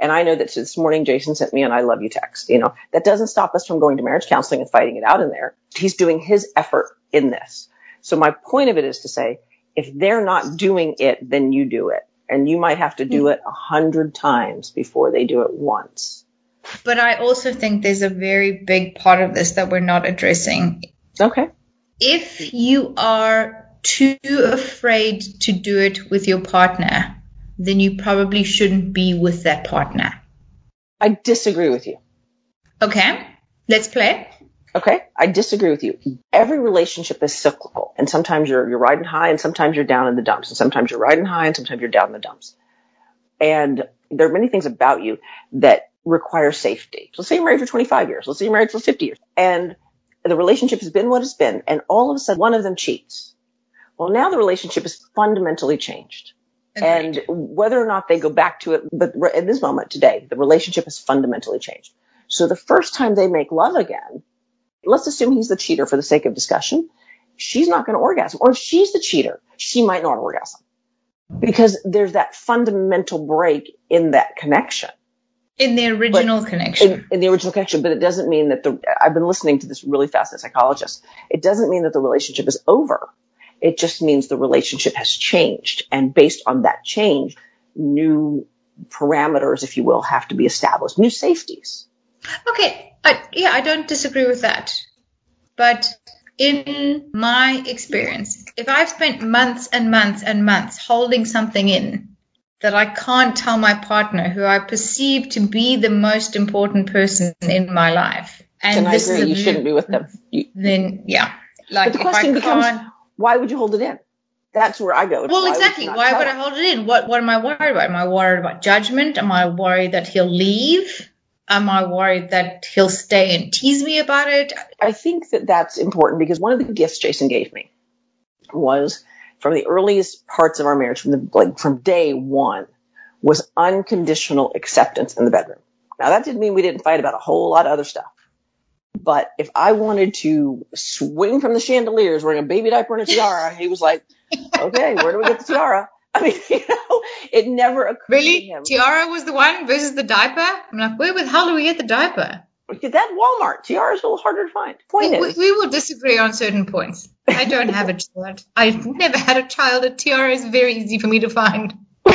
S2: And I know that this morning Jason sent me an I love you text. You know, that doesn't stop us from going to marriage counseling and fighting it out in there. He's doing his effort in this. So my point of it is to say, if they're not doing it, then you do it. And you might have to do it a hundred times before they do it once.
S1: But I also think there's a very big part of this that we're not addressing.
S2: Okay.
S1: If you are too afraid to do it with your partner, then you probably shouldn't be with that partner.
S2: I disagree with you.
S1: Okay, let's play.
S2: Okay. I disagree with you. Every relationship is cyclical and sometimes you're, you're riding high and sometimes you're down in the dumps and sometimes you're riding high and sometimes you're down in the dumps. And there are many things about you that require safety. So let's say you're married for 25 years. Let's say you're married for 50 years and the relationship has been what it's been. And all of a sudden one of them cheats. Well, now the relationship is fundamentally changed.
S1: Agreed.
S2: And whether or not they go back to it, but in this moment today, the relationship has fundamentally changed. So the first time they make love again, let's assume he's the cheater for the sake of discussion. She's not going to orgasm. Or if she's the cheater, she might not orgasm because there's that fundamental break in that connection,
S1: in the original connection.
S2: in, in the original connection. But it doesn't mean that the, I've been listening to this really fascinating psychologist. It doesn't mean that the relationship is over. It just means the relationship has changed. And based on that change, new parameters, if you will, have to be established, new safeties.
S1: Okay, I, yeah, I don't disagree with that. But in my experience, if I've spent months and months and months holding something in that I can't tell my partner, who I perceive to be the most important person in my life, and
S2: And I agree, you shouldn't be with them. You,
S1: then yeah, like
S2: but the
S1: if
S2: question
S1: I
S2: becomes,
S1: can't.
S2: Why would you hold it in? That's where I go.
S1: Well,
S2: Why
S1: exactly.
S2: not
S1: Why would I hold it in? What What am I worried about? Am I worried about judgment? Am I worried that he'll leave? Am I worried that he'll stay and tease me about it?
S2: I think that that's important because one of the gifts Jason gave me was from the earliest parts of our marriage, from the like from day one, was unconditional acceptance in the bedroom. Now that didn't mean we didn't fight about a whole lot of other stuff. But if I wanted to swing from the chandeliers wearing a baby diaper and a tiara, he was like, "Okay, where do we get the tiara?" I mean, [LAUGHS] you know, it never occurred to
S1: Really? Tiara was the one versus the diaper? I'm like, where the hell do we get the diaper?
S2: That Walmart tiara is a little harder to find. Point
S1: We,
S2: is,
S1: we will disagree on certain points. I don't have a child. I've never had a child. A tiara is very easy for me to find. [LAUGHS]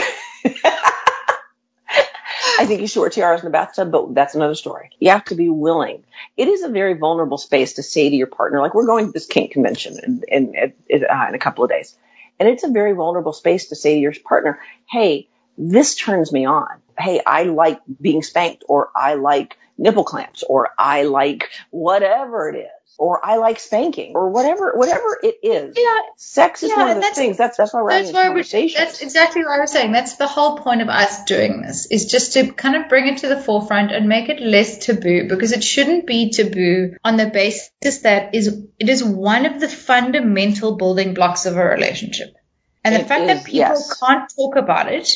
S2: I think you should wear tiaras in the bathtub, but that's another story. You have to be willing. It is a very vulnerable space to say to your partner, like we're going to this kink convention in, in, in, uh, in a couple of days. And it's a very vulnerable space to say to your partner, hey, this turns me on. Hey, I like being spanked or I like nipple clamps or I like whatever it is or I like spanking or whatever whatever it is.
S1: Yeah.
S2: Sex is
S1: Yeah,
S2: one of the
S1: that's-
S2: things. That's that's why we're
S1: That's
S2: having
S1: why
S2: these
S1: we,
S2: conversations.
S1: that's exactly what I was saying. That's the whole point of us doing this is just to kind of bring it to the forefront and make it less taboo because it shouldn't be taboo on the basis that is it is one of the fundamental building blocks of a relationship. And the
S2: It
S1: fact
S2: is,
S1: that people
S2: yes.
S1: can't talk about it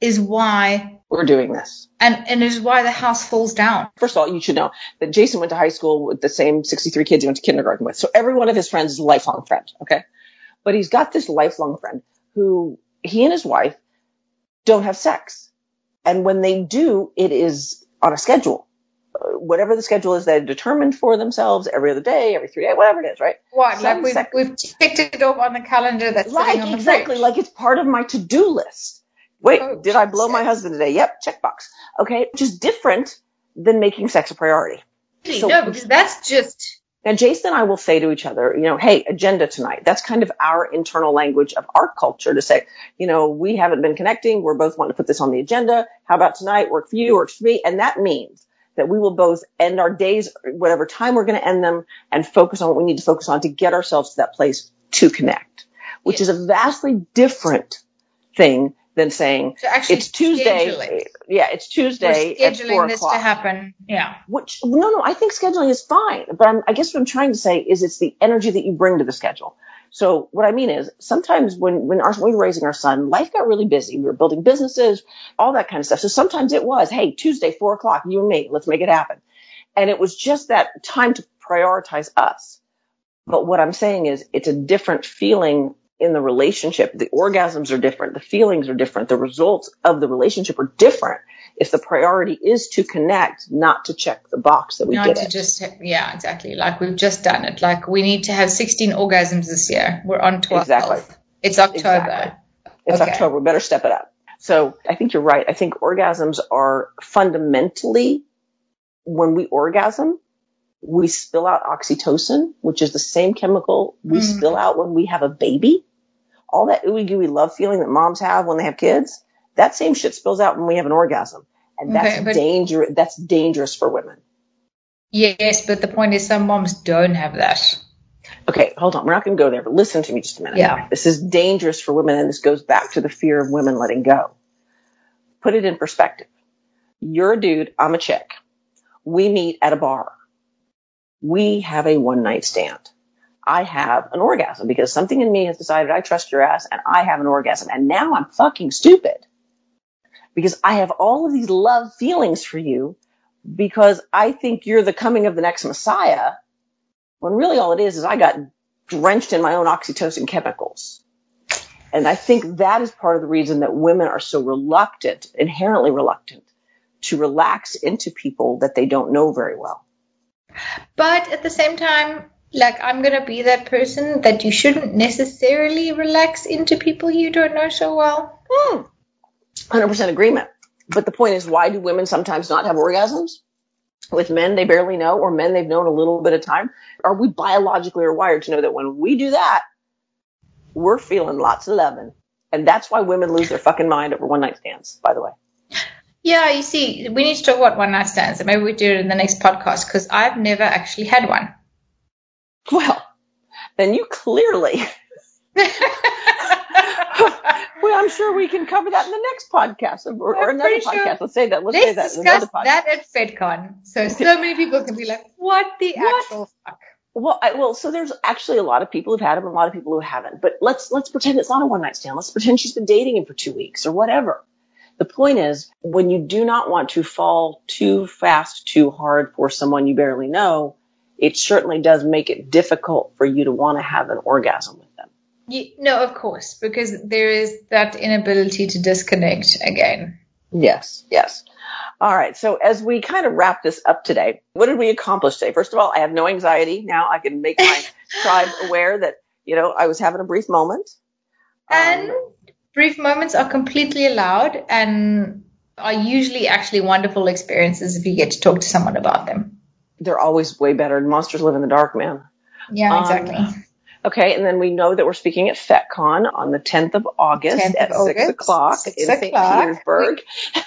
S1: is why
S2: we're doing this.
S1: and, and it is why the house falls down.
S2: First of all, you should know that Jason went to high school with the same 63 kids he went to kindergarten with. So every one of his friends is a lifelong friend. Okay. But he's got this lifelong friend who he and his wife don't have sex. And when they do, it is on a schedule. Uh, Whatever the schedule is they've determined for themselves every other day, every three days, whatever it is, right?
S1: What?
S2: Some
S1: Like we've,
S2: sex-
S1: we've ticked it off on the calendar that's
S2: Like,
S1: on the
S2: exactly.
S1: fridge.
S2: Like it's part of my to-do list. Wait,
S1: Oh,
S2: did I blow my husband today? Yep, checkbox. Okay. Which is different than making sex a priority. so-
S1: no, because that's just
S2: Now, Jason and I will say to each other, you know, hey, agenda tonight. That's kind of our internal language of our culture to say, you know, we haven't been connecting. We're both wanting to put this on the agenda. How about tonight? Work for you, works for me. And that means that we will both end our days, whatever time we're going to end them and focus on what we need to focus on to get ourselves to that place to connect, which is a vastly different thing than saying
S1: to actually
S2: it's Tuesday.
S1: scheduling.
S2: Yeah, it's Tuesday
S1: We're
S2: at four
S1: scheduling this
S2: o'clock
S1: to happen. Yeah.
S2: which no no i think scheduling is fine but I'm, i guess what i'm trying to say is it's the energy that you bring to the schedule so what i mean is sometimes when when, our, when we were raising our son life got really busy we were building businesses all that kind of stuff so sometimes it was hey tuesday four o'clock you and me let's make it happen and it was just that time to prioritize us but what i'm saying is it's a different feeling in the relationship the orgasms are different the feelings are different the results of the relationship are different if the priority is to connect, not to check the box that we
S1: Not
S2: did
S1: to
S2: it.
S1: just, yeah, exactly. Like we've just done it. Like we need to have 16 orgasms this year. We're on 12.
S2: Exactly.
S1: It's October.
S2: Exactly. It's
S1: Okay.
S2: October. We better step it up. So I think you're right. I think orgasms are fundamentally when we orgasm, we spill out oxytocin, which is the same chemical we
S1: Mhm.
S2: spill out when we have a baby. All that ooey gooey love feeling that moms have when they have kids, that same shit spills out when we have an orgasm. And that's
S1: Okay, but-
S2: danger that's dangerous for women.
S1: Yes, but the point is some moms don't have that.
S2: Okay, hold on. We're not going to go there, but listen to me just a minute.
S1: Yeah.
S2: This is dangerous for women, and this goes back to the fear of women letting go. Put it in perspective. You're a dude, I'm a chick. We meet at a bar. We have a one night stand. I have an orgasm because something in me has decided I trust your ass and I have an orgasm. And now I'm fucking stupid because I have all of these love feelings for you because I think you're the coming of the next Messiah when really all it is is I got drenched in my own oxytocin chemicals. And I think that is part of the reason that women are so reluctant, inherently reluctant, to relax into people that they don't know very well.
S1: But at the same time, like I'm gonna be that person that you shouldn't necessarily relax into people you don't know so well.
S2: Hmm. 100% agreement. But the point is, why do women sometimes not have orgasms? With men they barely know, or men they've known a little bit of time? Are we biologically wired to know that when we do that, we're feeling lots of loving? And that's why women lose their fucking mind over one night stands, by the way.
S1: Yeah, you see, we need to talk about one night stands, and maybe we do it in the next podcast because I've never actually had one.
S2: Well, then you clearly, [LAUGHS] well, I'm sure we can cover that in the next podcast or, or another
S1: sure-
S2: podcast. Let's say that. Let's, say
S1: Let's
S2: that
S1: discuss that at FetCon. So so many people can be like, "What the
S2: What?
S1: actual fuck?"
S2: Well, I, well, so there's actually a lot of people who've had him and a lot of people who haven't. But let's let's pretend it's not a one night stand. Let's pretend she's been dating him for two weeks or whatever. The point is, when you do not want to fall too fast, too hard for someone you barely know, it certainly does make it difficult for you to want to have an orgasm with them.
S1: You, no, of course, because there is that inability to disconnect again.
S2: Yes, yes. All right. So as we kind of wrap this up today, what did we accomplish today? First of all, I have no anxiety now. I can make my [LAUGHS] tribe aware that you know I was having a brief moment. Um,
S1: And brief moments are completely allowed and are usually actually wonderful experiences if you get to talk to someone about them.
S2: They're always way better. Monsters live in the dark, man.
S1: Yeah,
S2: Um,
S1: exactly.
S2: Okay, and then we know that we're speaking at FetCon on the 10th of August
S1: 10th of
S2: at
S1: August,
S2: 6 o'clock
S1: six
S2: in St. Petersburg.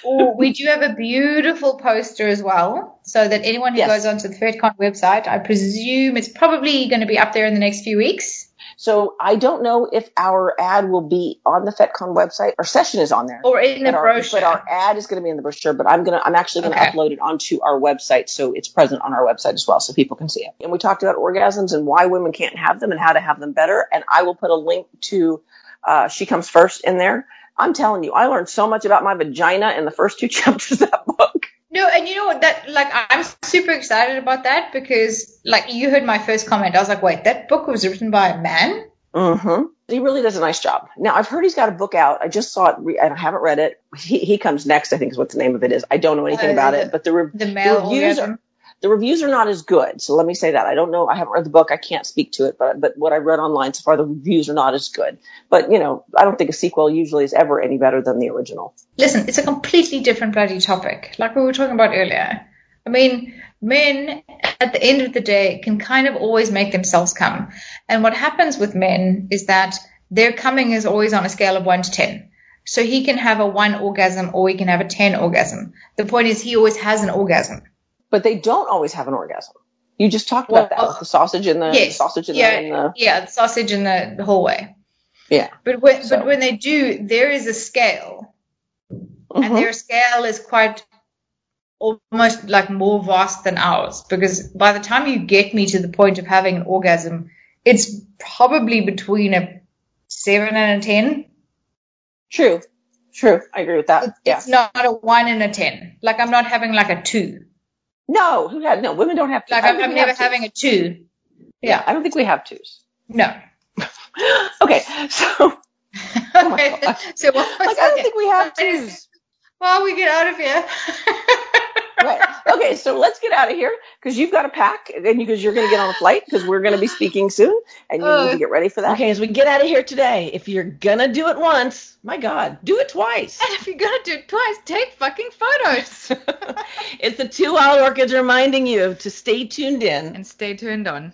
S1: Ooh, [LAUGHS] we do have a beautiful poster as well, so that anyone who
S2: Yes.
S1: goes onto the FetCon website, I presume it's probably going to be up there in the next few weeks.
S2: So I don't know if our ad will be on the FetCon website. Our session is on there.
S1: Or in the
S2: our,
S1: brochure.
S2: but our ad is going to be in the brochure, but I'm going to, I'm actually going to
S1: Okay.
S2: upload it onto our website so it's present on our website as well so people can see it. And we talked about orgasms and why women can't have them and how to have them better. And I will put a link to, uh, She Comes First in there. I'm telling you, I learned so much about my vagina in the first two [LAUGHS] chapters of that book.
S1: No, and you know what? That like I'm super excited about that because like you heard my first comment. I was like, wait, that book was written by a man.
S2: Mm-hmm. He really does a nice job. Now I've heard he's got a book out. I just saw it. Re- I haven't read it. He, he comes next. I think is what the name of it is. I don't know anything
S1: Uh,
S2: about
S1: the-
S2: it, but the, re-
S1: The male
S2: reviews
S1: orgasm.
S2: The reviews are not as good. So let me say that. I don't know. I haven't read the book. I can't speak to it, but, but what I've read online so far, the reviews are not as good. But, you know, I don't think a sequel usually is ever any better than the original.
S1: Listen, it's a completely different bloody topic, like we were talking about earlier. I mean, men at the end of the day can kind of always make themselves come. And what happens with men is that their coming is always on a scale of one to 10. So he can have a one orgasm or he can have a 10 orgasm. The point is he always has an orgasm.
S2: But they don't always have an orgasm. You just talked about
S1: Well,
S2: that with the sausage in the
S1: yes.
S2: sausage in
S1: yeah,
S2: the, in the
S1: yeah, the sausage in the, hallway.
S2: yeah.
S1: But when,
S2: So-
S1: but when they do, there is a scale,
S2: Mhm.
S1: and their scale is quite almost like more vast than ours. Because by the time you get me to the point of having an orgasm, it's probably between a seven and a ten.
S2: True. True. I agree with that.
S1: It's,
S2: yeah.
S1: it's not a one and a ten. Like I'm not having like a two.
S2: No, who had, no, women don't have to.
S1: Like I'm, I'm never having a two. Yeah.
S2: I don't think we have twos.
S1: No. [LAUGHS]
S2: Okay. So, [LAUGHS]
S1: oh
S2: okay.
S1: So
S2: Oh like, I don't think we have twos.
S1: Well, we get out of here. [LAUGHS]
S2: right. Okay, so let's get out of here because you've got to pack and because you're going to get on a flight because we're going to be speaking soon and you need to oh. get ready for that.
S3: Okay, as we get out of here today, if you're gonna do it once, my God, do it twice.
S1: And if you're gonna do it twice, take fucking photos. [LAUGHS]
S3: it's the two wild orchids reminding you to stay tuned in.
S1: and stay tuned on.